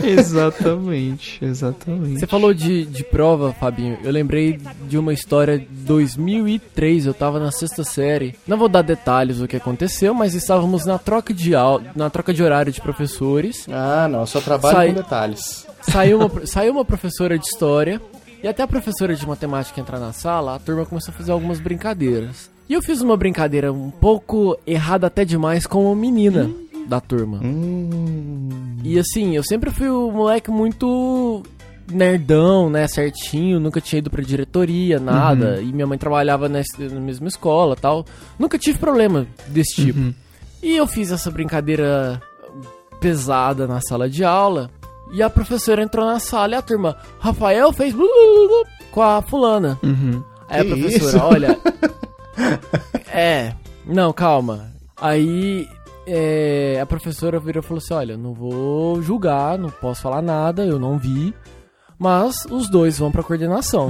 exatamente, exatamente. Você falou de, de prova, Fabinho. Eu lembrei de uma história de 2003. Eu tava na sexta série. Não vou dar detalhes do que aconteceu, mas estávamos na troca de au- na troca de horário de professores. Ah, não, só trabalho Sai. com detalhes. Saiu uma, saiu uma professora de história e até a professora de matemática entrar na sala, a turma começou a fazer algumas brincadeiras. E eu fiz uma brincadeira um pouco errada até demais com uma menina da turma. Hum, E assim, eu sempre fui o moleque muito nerdão, né, certinho, nunca tinha ido pra diretoria, nada, e minha mãe trabalhava nessa- na mesma escola tal. Nunca tive problema desse tipo. E eu fiz essa brincadeira pesada na sala de aula, e a professora entrou na sala e a turma, Rafael fez blu, blu, blu, com a fulana. Uhum. Aí a Que professora, isso? olha. é. Não, calma. Aí é, a professora virou e falou assim: olha, não vou julgar, não posso falar nada, eu não vi. Mas os dois vão pra coordenação.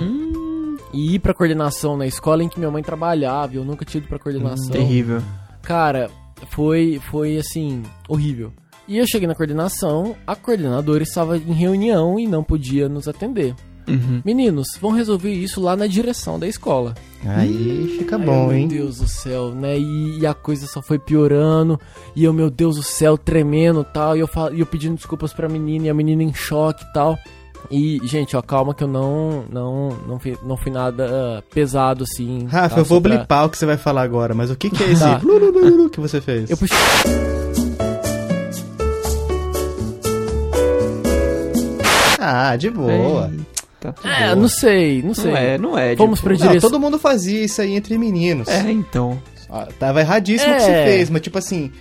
E ir pra coordenação na escola em que minha mãe trabalhava, eu nunca tinha ido pra coordenação. Terrível. Cara, foi, foi assim, horrível. E eu cheguei na coordenação, a coordenadora estava em reunião e não podia nos atender. Uhum. Meninos, vão resolver isso lá na direção da escola. Aí fica Aí eu, bom, meu hein? Deus do céu, né? E, e a coisa só foi piorando. E eu, meu Deus do céu, tremendo e tal. E eu, fal- e eu pedindo desculpas pra menina, e a menina em choque e tal. E, gente, ó, calma que eu não, não, não, fui, não fui nada ah, pesado assim. Rafa, tá? eu vou pra- blipar o que você vai falar agora, mas o que, que é esse Tá. que você fez? Eu puxei. Ah, de boa. Tá tudo É, bom. não sei, não sei. Não é, não é. Vamos tipo, pra direção. todo mundo fazia isso aí entre meninos. É, então. Ah, Tava erradíssimo o que É. você fez, mas tipo assim,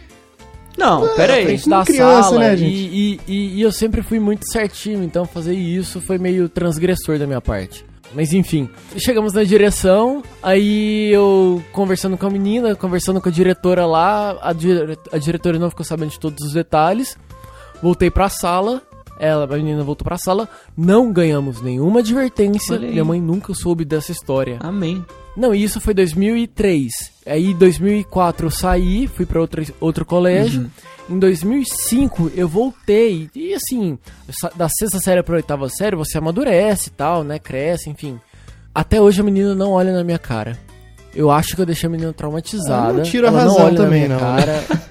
Não, Ah, pera aí. frente como da criança, sala né, gente? E, e- e eu sempre fui muito certinho, então fazer isso foi meio transgressor da minha parte. Mas enfim, chegamos na direção, aí eu conversando com a menina, conversando com a diretora lá, a, dire- a diretora não ficou sabendo de todos os detalhes. Voltei pra sala, ela, a menina voltou pra sala, não ganhamos nenhuma advertência, minha mãe nunca soube dessa história. Amém. Não, e isso foi 2003. Aí, em 2004, eu saí, fui pra outro, outro colégio. Em 2005, eu voltei. E, assim, da sexta série pra oitava série, você amadurece e tal, né? Cresce, enfim. Até hoje a menina não olha na minha cara. Eu acho que eu deixei a menina traumatizada. Eu não tiro a razão não olha também, na minha não. cara.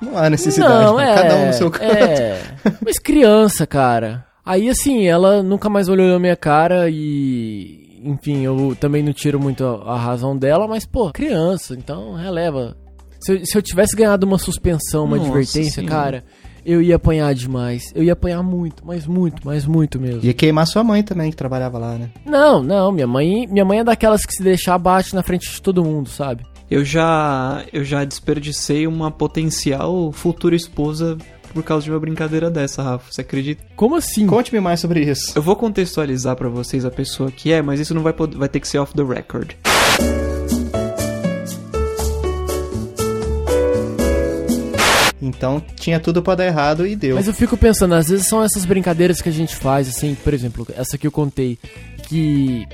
não há necessidade. Não, né? é. Cada um no seu canto. É. Mas criança, cara. Aí assim, ela nunca mais olhou na minha cara e. Enfim, eu também não tiro muito a, a razão dela, mas, pô, criança, então releva. Se eu, se eu tivesse ganhado uma suspensão, uma Nossa advertência, Senhora. cara, eu ia apanhar demais. Eu ia apanhar muito, mas muito, mas muito mesmo. Ia queimar sua mãe também, que trabalhava lá, né? Não, não, minha mãe, minha mãe é daquelas que se deixar bate na frente de todo mundo, sabe? Eu já, eu já desperdicei uma potencial futura esposa por causa de uma brincadeira dessa, Rafa. Você acredita? Como assim? Conte-me mais sobre isso. Eu vou contextualizar pra vocês a pessoa que é, mas isso não vai, vai ter que ser off the record. Então tinha tudo pra dar errado e deu. Mas eu fico pensando, às vezes são essas brincadeiras que a gente faz, assim, por exemplo, essa que eu contei, que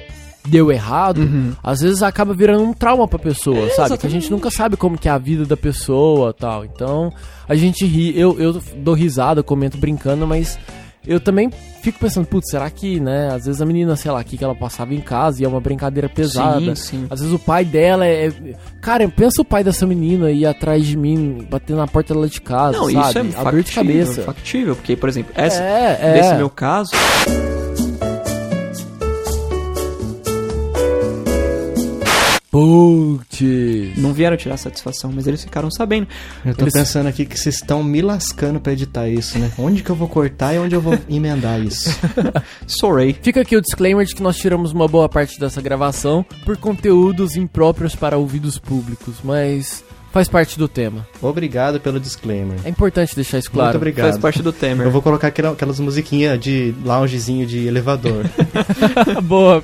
deu errado, às vezes acaba virando um trauma pra pessoa, sabe? Que a gente nunca sabe como que é a vida da pessoa tal. Então, a gente ri, eu, eu dou risada, comento brincando, mas eu também fico pensando, putz, será que, né, às vezes a menina, sei lá, aqui que ela passava em casa e é uma brincadeira pesada. Sim, sim. Às vezes o pai dela é. é- Cara, pensa o pai dessa menina ir atrás de mim, bater na porta dela de casa, Não, sabe? isso é factível, de cabeça. factível, porque, por exemplo, essa, É, é. nesse meu caso, Putz. não vieram tirar satisfação, mas eles ficaram sabendo. Eu tô Eles- pensando aqui que vocês estão me lascando pra editar isso, né? Onde que eu vou cortar e onde eu vou emendar isso? Sorry. Fica aqui o disclaimer de que nós tiramos uma boa parte dessa gravação por conteúdos impróprios para ouvidos públicos, mas faz parte do tema. Obrigado pelo disclaimer. É importante deixar isso Muito claro. obrigado. Faz parte do Temer. Eu vou colocar aquela- aquelas musiquinhas de loungezinho de elevador. boa.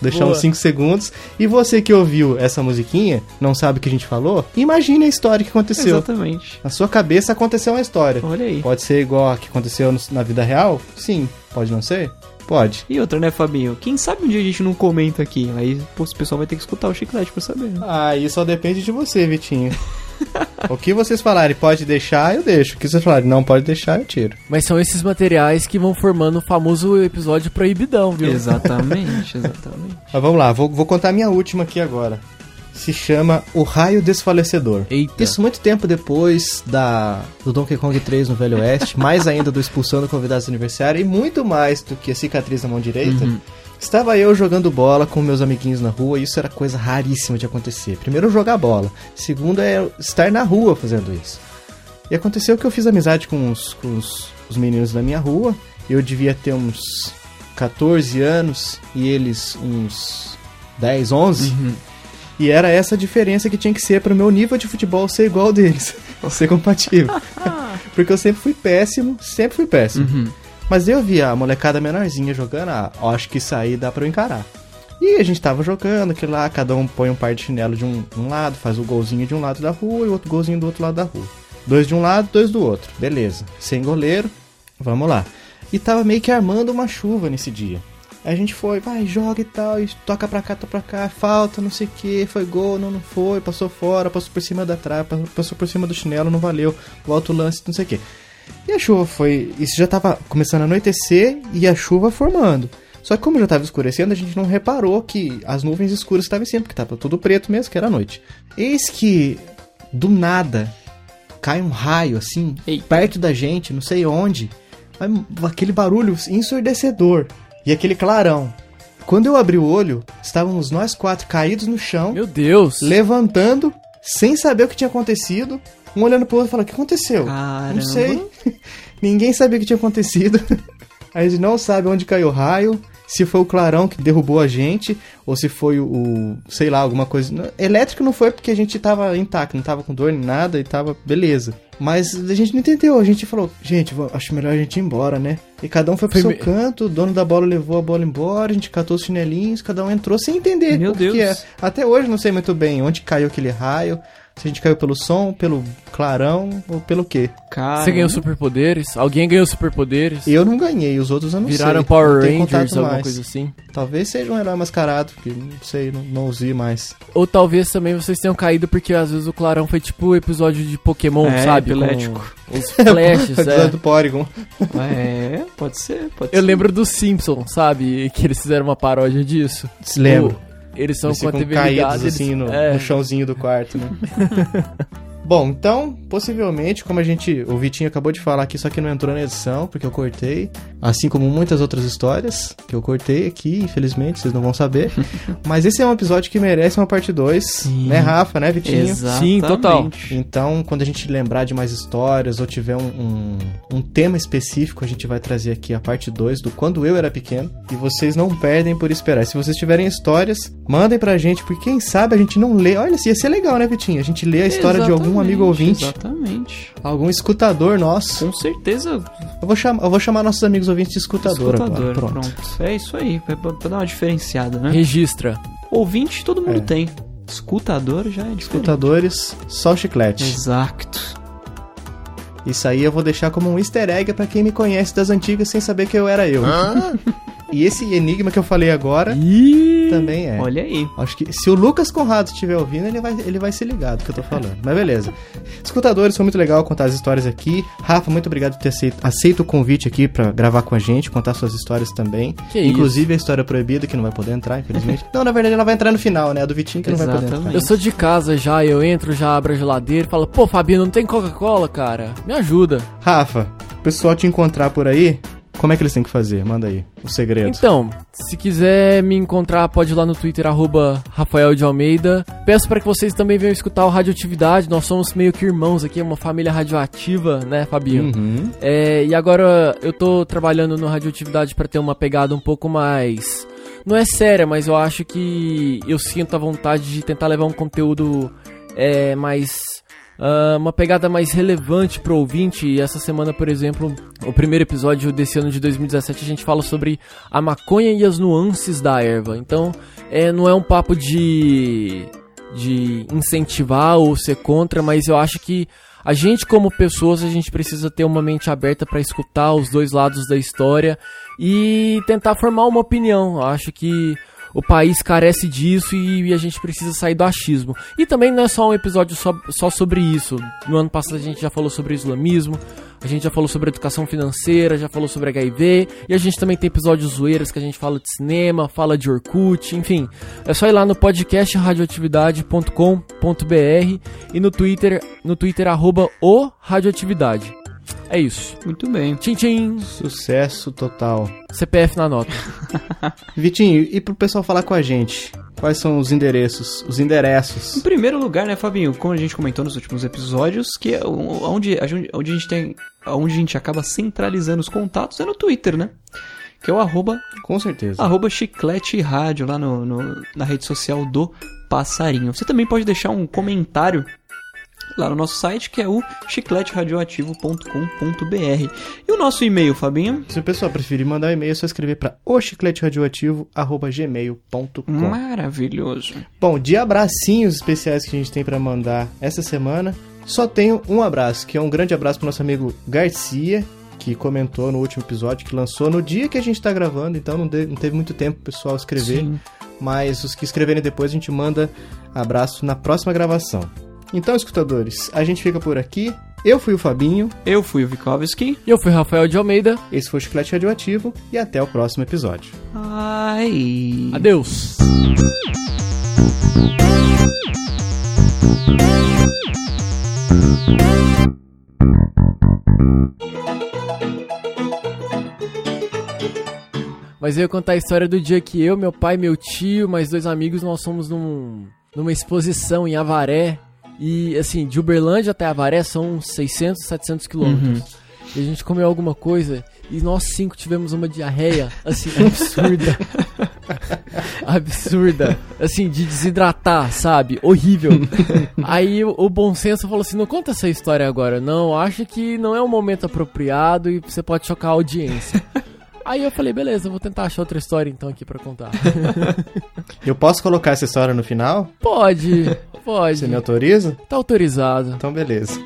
Deixar Boa. uns 5 segundos. E você que ouviu essa musiquinha, não sabe o que a gente falou? Imagine a história que aconteceu. Exatamente. Na sua cabeça aconteceu uma história. Olha aí. Pode ser igual a que aconteceu na vida real? Sim. Pode não ser? Pode. E outra, né, Fabinho? Quem sabe um dia a gente não comenta aqui. Aí pô, o pessoal vai ter que escutar o chiclete pra saber. né? Ah, isso só depende de você, Vitinho. o que vocês falarem pode deixar, eu deixo. O que vocês falarem não pode deixar, eu tiro. Mas são esses materiais que vão formando o famoso episódio proibidão, viu? Exatamente, exatamente. Mas vamos lá, vou, vou contar minha última aqui agora. Se chama O Raio Desfalecedor. Eita. Isso muito tempo depois da do Donkey Kong 3 no Velho Oeste, mais ainda do Expulsando Convidados do Aniversário e muito mais do que a cicatriz na mão direita. Estava eu jogando bola com meus amiguinhos na rua e isso era coisa raríssima de acontecer. Primeiro, jogar bola. Segundo, é estar na rua fazendo isso. E aconteceu que eu fiz amizade com os, com os, os meninos da minha rua. Eu devia ter uns 14 anos e eles uns 10, 11. E era essa a diferença que tinha que ser para o meu nível de futebol ser igual ao deles. ser compatível. Porque eu sempre fui péssimo, sempre fui péssimo. Uhum. Mas eu via a molecada menorzinha jogando, ah, ó, acho que isso aí dá pra eu encarar. E a gente tava jogando, que lá cada um põe um par de chinelo de um, um lado, faz o golzinho de um lado da rua e o outro golzinho do outro lado da rua. Dois de um lado, dois do outro. Beleza. Sem goleiro, vamos lá. E tava meio que armando uma chuva nesse dia. A gente foi, vai, joga e tal, e toca pra cá, toca pra cá, falta, não sei o que, foi gol, não, não foi, passou fora, passou por cima da trave, passou por cima do chinelo, não valeu, volta o lance, não sei o que. E a chuva foi. Isso já tava começando a anoitecer e a chuva formando. Só que como já tava escurecendo, a gente não reparou que as nuvens escuras estavam em cima, porque tava tudo preto mesmo, que era noite. Eis que, do nada, cai um raio assim, Ei. perto da gente, não sei onde. Aquele barulho ensurdecedor. E aquele clarão. Quando eu abri o olho, estávamos nós quatro caídos no chão, Meu Deus. levantando, sem saber o que tinha acontecido. Um olhando pro outro e falando: O que aconteceu? Caramba. Não sei. Ninguém sabia o que tinha acontecido. A gente não sabe onde caiu o raio. Se foi o clarão que derrubou a gente, ou se foi o, o- sei lá, alguma coisa. Elétrico não foi porque a gente tava intacto, não tava com dor nem nada e tava beleza. Mas a gente não entendeu, a gente falou, gente, acho melhor a gente ir embora, né? E cada um foi pro Foi seu me- canto, o dono da bola levou a bola embora, a gente catou os chinelinhos, cada um entrou sem entender Meu o que que é. Deus. Até hoje não sei muito bem onde caiu aquele raio, se a gente caiu pelo som, pelo clarão ou pelo quê. Cara, Você ganhou superpoderes? Alguém ganhou superpoderes? Eu não ganhei, os outros eu não Viraram sei. Power não tenho Rangers, contato alguma mais. coisa assim. Talvez seja um herói mascarado, que não sei, não, não usei mais. Ou talvez também vocês tenham caído porque às vezes o clarão foi tipo o episódio de Pokémon, É, sabe? Com epilético. Os flashes, é. do Porygon. É, pode ser, pode Eu ser. lembro dos Simpsons, sabe? Que eles fizeram uma paródia disso. Se lembra? O- Eles são Eles com a caídos assim no, é. no chãozinho do quarto, né? Bom, então, possivelmente, como a gente. O Vitinho acabou de falar aqui, só que não entrou na edição, porque eu cortei. Assim como muitas outras histórias que eu cortei aqui, infelizmente, vocês não vão saber. Mas esse é um episódio que merece uma parte 2, Sim. né, Rafa, né, Vitinho? Exatamente. Sim, total. Então, quando a gente lembrar de mais histórias ou tiver um, um, um tema específico, a gente vai trazer aqui a parte 2 do Quando Eu Era Pequeno. E vocês não perdem por esperar. Se vocês tiverem histórias, mandem pra gente, porque quem sabe a gente não lê. Olha, ia ser legal, né, Vitinho? A gente lê a história de algum amigo ouvinte, Exatamente. algum escutador nosso. Com certeza. Eu vou, chamar, eu vou chamar nossos amigos ouvintes de escutador, Escutador, agora. Pronto. pronto. É isso aí, pra, pra dar uma diferenciada, né? Registra. Ouvinte todo mundo É. tem. Escutador já é diferente. Escutadores, só o chiclete. Exato. Isso aí eu vou deixar como um easter egg pra quem me conhece das antigas sem saber que eu era eu. E esse enigma que eu falei agora Ih, também é. Olha aí. Acho que se o Lucas Conrado estiver ouvindo, ele vai, ele vai se ligar do que eu tô falando. Mas beleza. Escutadores, foi muito legal contar as histórias aqui. Rafa, muito obrigado por ter aceito, aceito o convite aqui pra gravar com a gente, contar suas histórias também. Que Inclusive a história proibida, que não vai poder entrar, infelizmente. não, na verdade ela vai entrar no final, né? A do Vitinho que não vai poder entrar. Exatamente. Eu sou de casa já, eu entro, já abro a geladeira e falo, pô, Fabiano, não tem Coca-Cola, cara? Me ajuda. Rafa, o pessoal te encontrar por aí, como é que eles têm que fazer? Manda aí, o segredo. Então, se quiser me encontrar, pode ir lá no Twitter, arroba Rafael de Almeida. Peço para que vocês também venham escutar o Radioatividade. Nós somos meio que irmãos aqui, uma família radioativa, né, Fabinho? Uhum. É, e agora eu tô trabalhando no Radioatividade para ter uma pegada um pouco mais. Não é séria, mas eu acho que eu sinto a vontade de tentar levar um conteúdo é, mais. Ah, uma pegada mais relevante pro ouvinte. E essa semana, por exemplo, o primeiro episódio desse ano de 2017, a gente fala sobre a maconha e as nuances da erva. Então, é, não é um papo de. de incentivar ou ser contra, mas eu acho que a gente como pessoas a gente precisa ter uma mente aberta para escutar os dois lados da história e tentar formar uma opinião. Eu acho que o país carece disso e, a gente precisa sair do achismo. E também não é só um episódio só, só sobre isso. No ano passado a gente já falou sobre islamismo, a gente já falou sobre educação financeira, já falou sobre HIV, e a gente também tem episódios zoeiras que a gente fala de cinema, fala de Orkut, enfim. É só ir lá no podcast radioatividade.com.br e no Twitter, no Twitter arroba o radioatividade. É isso. Muito bem. Tchim tchim, Sucesso total. CPF na nota. Vitinho, e pro pessoal falar com a gente? Quais são os endereços? Os Em endereços. primeiro lugar, né, Fabinho, como a gente comentou nos últimos episódios, que é onde, a gente- onde a gente tem. Onde a gente acaba centralizando os contatos é no Twitter, né? Que é o arroba, Com certeza. arroba chiclete rádio lá no, no- na rede social do Passarinho. Você também pode deixar um comentário lá no nosso site, que é o chicleteradioativo.com.br. E o nosso e-mail, Fabinho? Se o pessoal preferir mandar um e-mail, é só escrever para ochicleteradioativo.gmail.com Maravilhoso. Bom, de abracinhos especiais que a gente tem pra mandar essa semana, só tenho um abraço, que é um grande abraço pro nosso amigo Garcia, que comentou no último episódio, que lançou no dia que a gente tá gravando, então não, de- não teve muito tempo pro pessoal escrever. Sim. Mas os que escreverem depois a gente manda abraço na próxima gravação. Então, escutadores, a gente fica por aqui. Eu fui o Fabinho, Eu fui o Vikovski. Eu fui Rafael de Almeida. esse foi o Chiclete Radioativo e até o próximo episódio. Ai. Adeus. Mas eu ia contar a história do dia que eu, meu pai, meu tio, mais dois amigos, nós fomos num, numa exposição em Avaré. E, assim, de Uberlândia até Avaré são uns 600, 700 quilômetros. E a gente comeu alguma coisa e nós cinco tivemos uma diarreia, assim, absurda. absurda. Assim, de desidratar, sabe? Horrível. Aí o, o bom senso falou assim: não conta essa história agora, não. Acho que não é o momento apropriado e você pode chocar a audiência. Aí eu falei, beleza, eu vou tentar achar outra história então aqui pra contar. Eu posso colocar essa história no final? pode, pode. Você me autoriza? Tá autorizado. Então, beleza.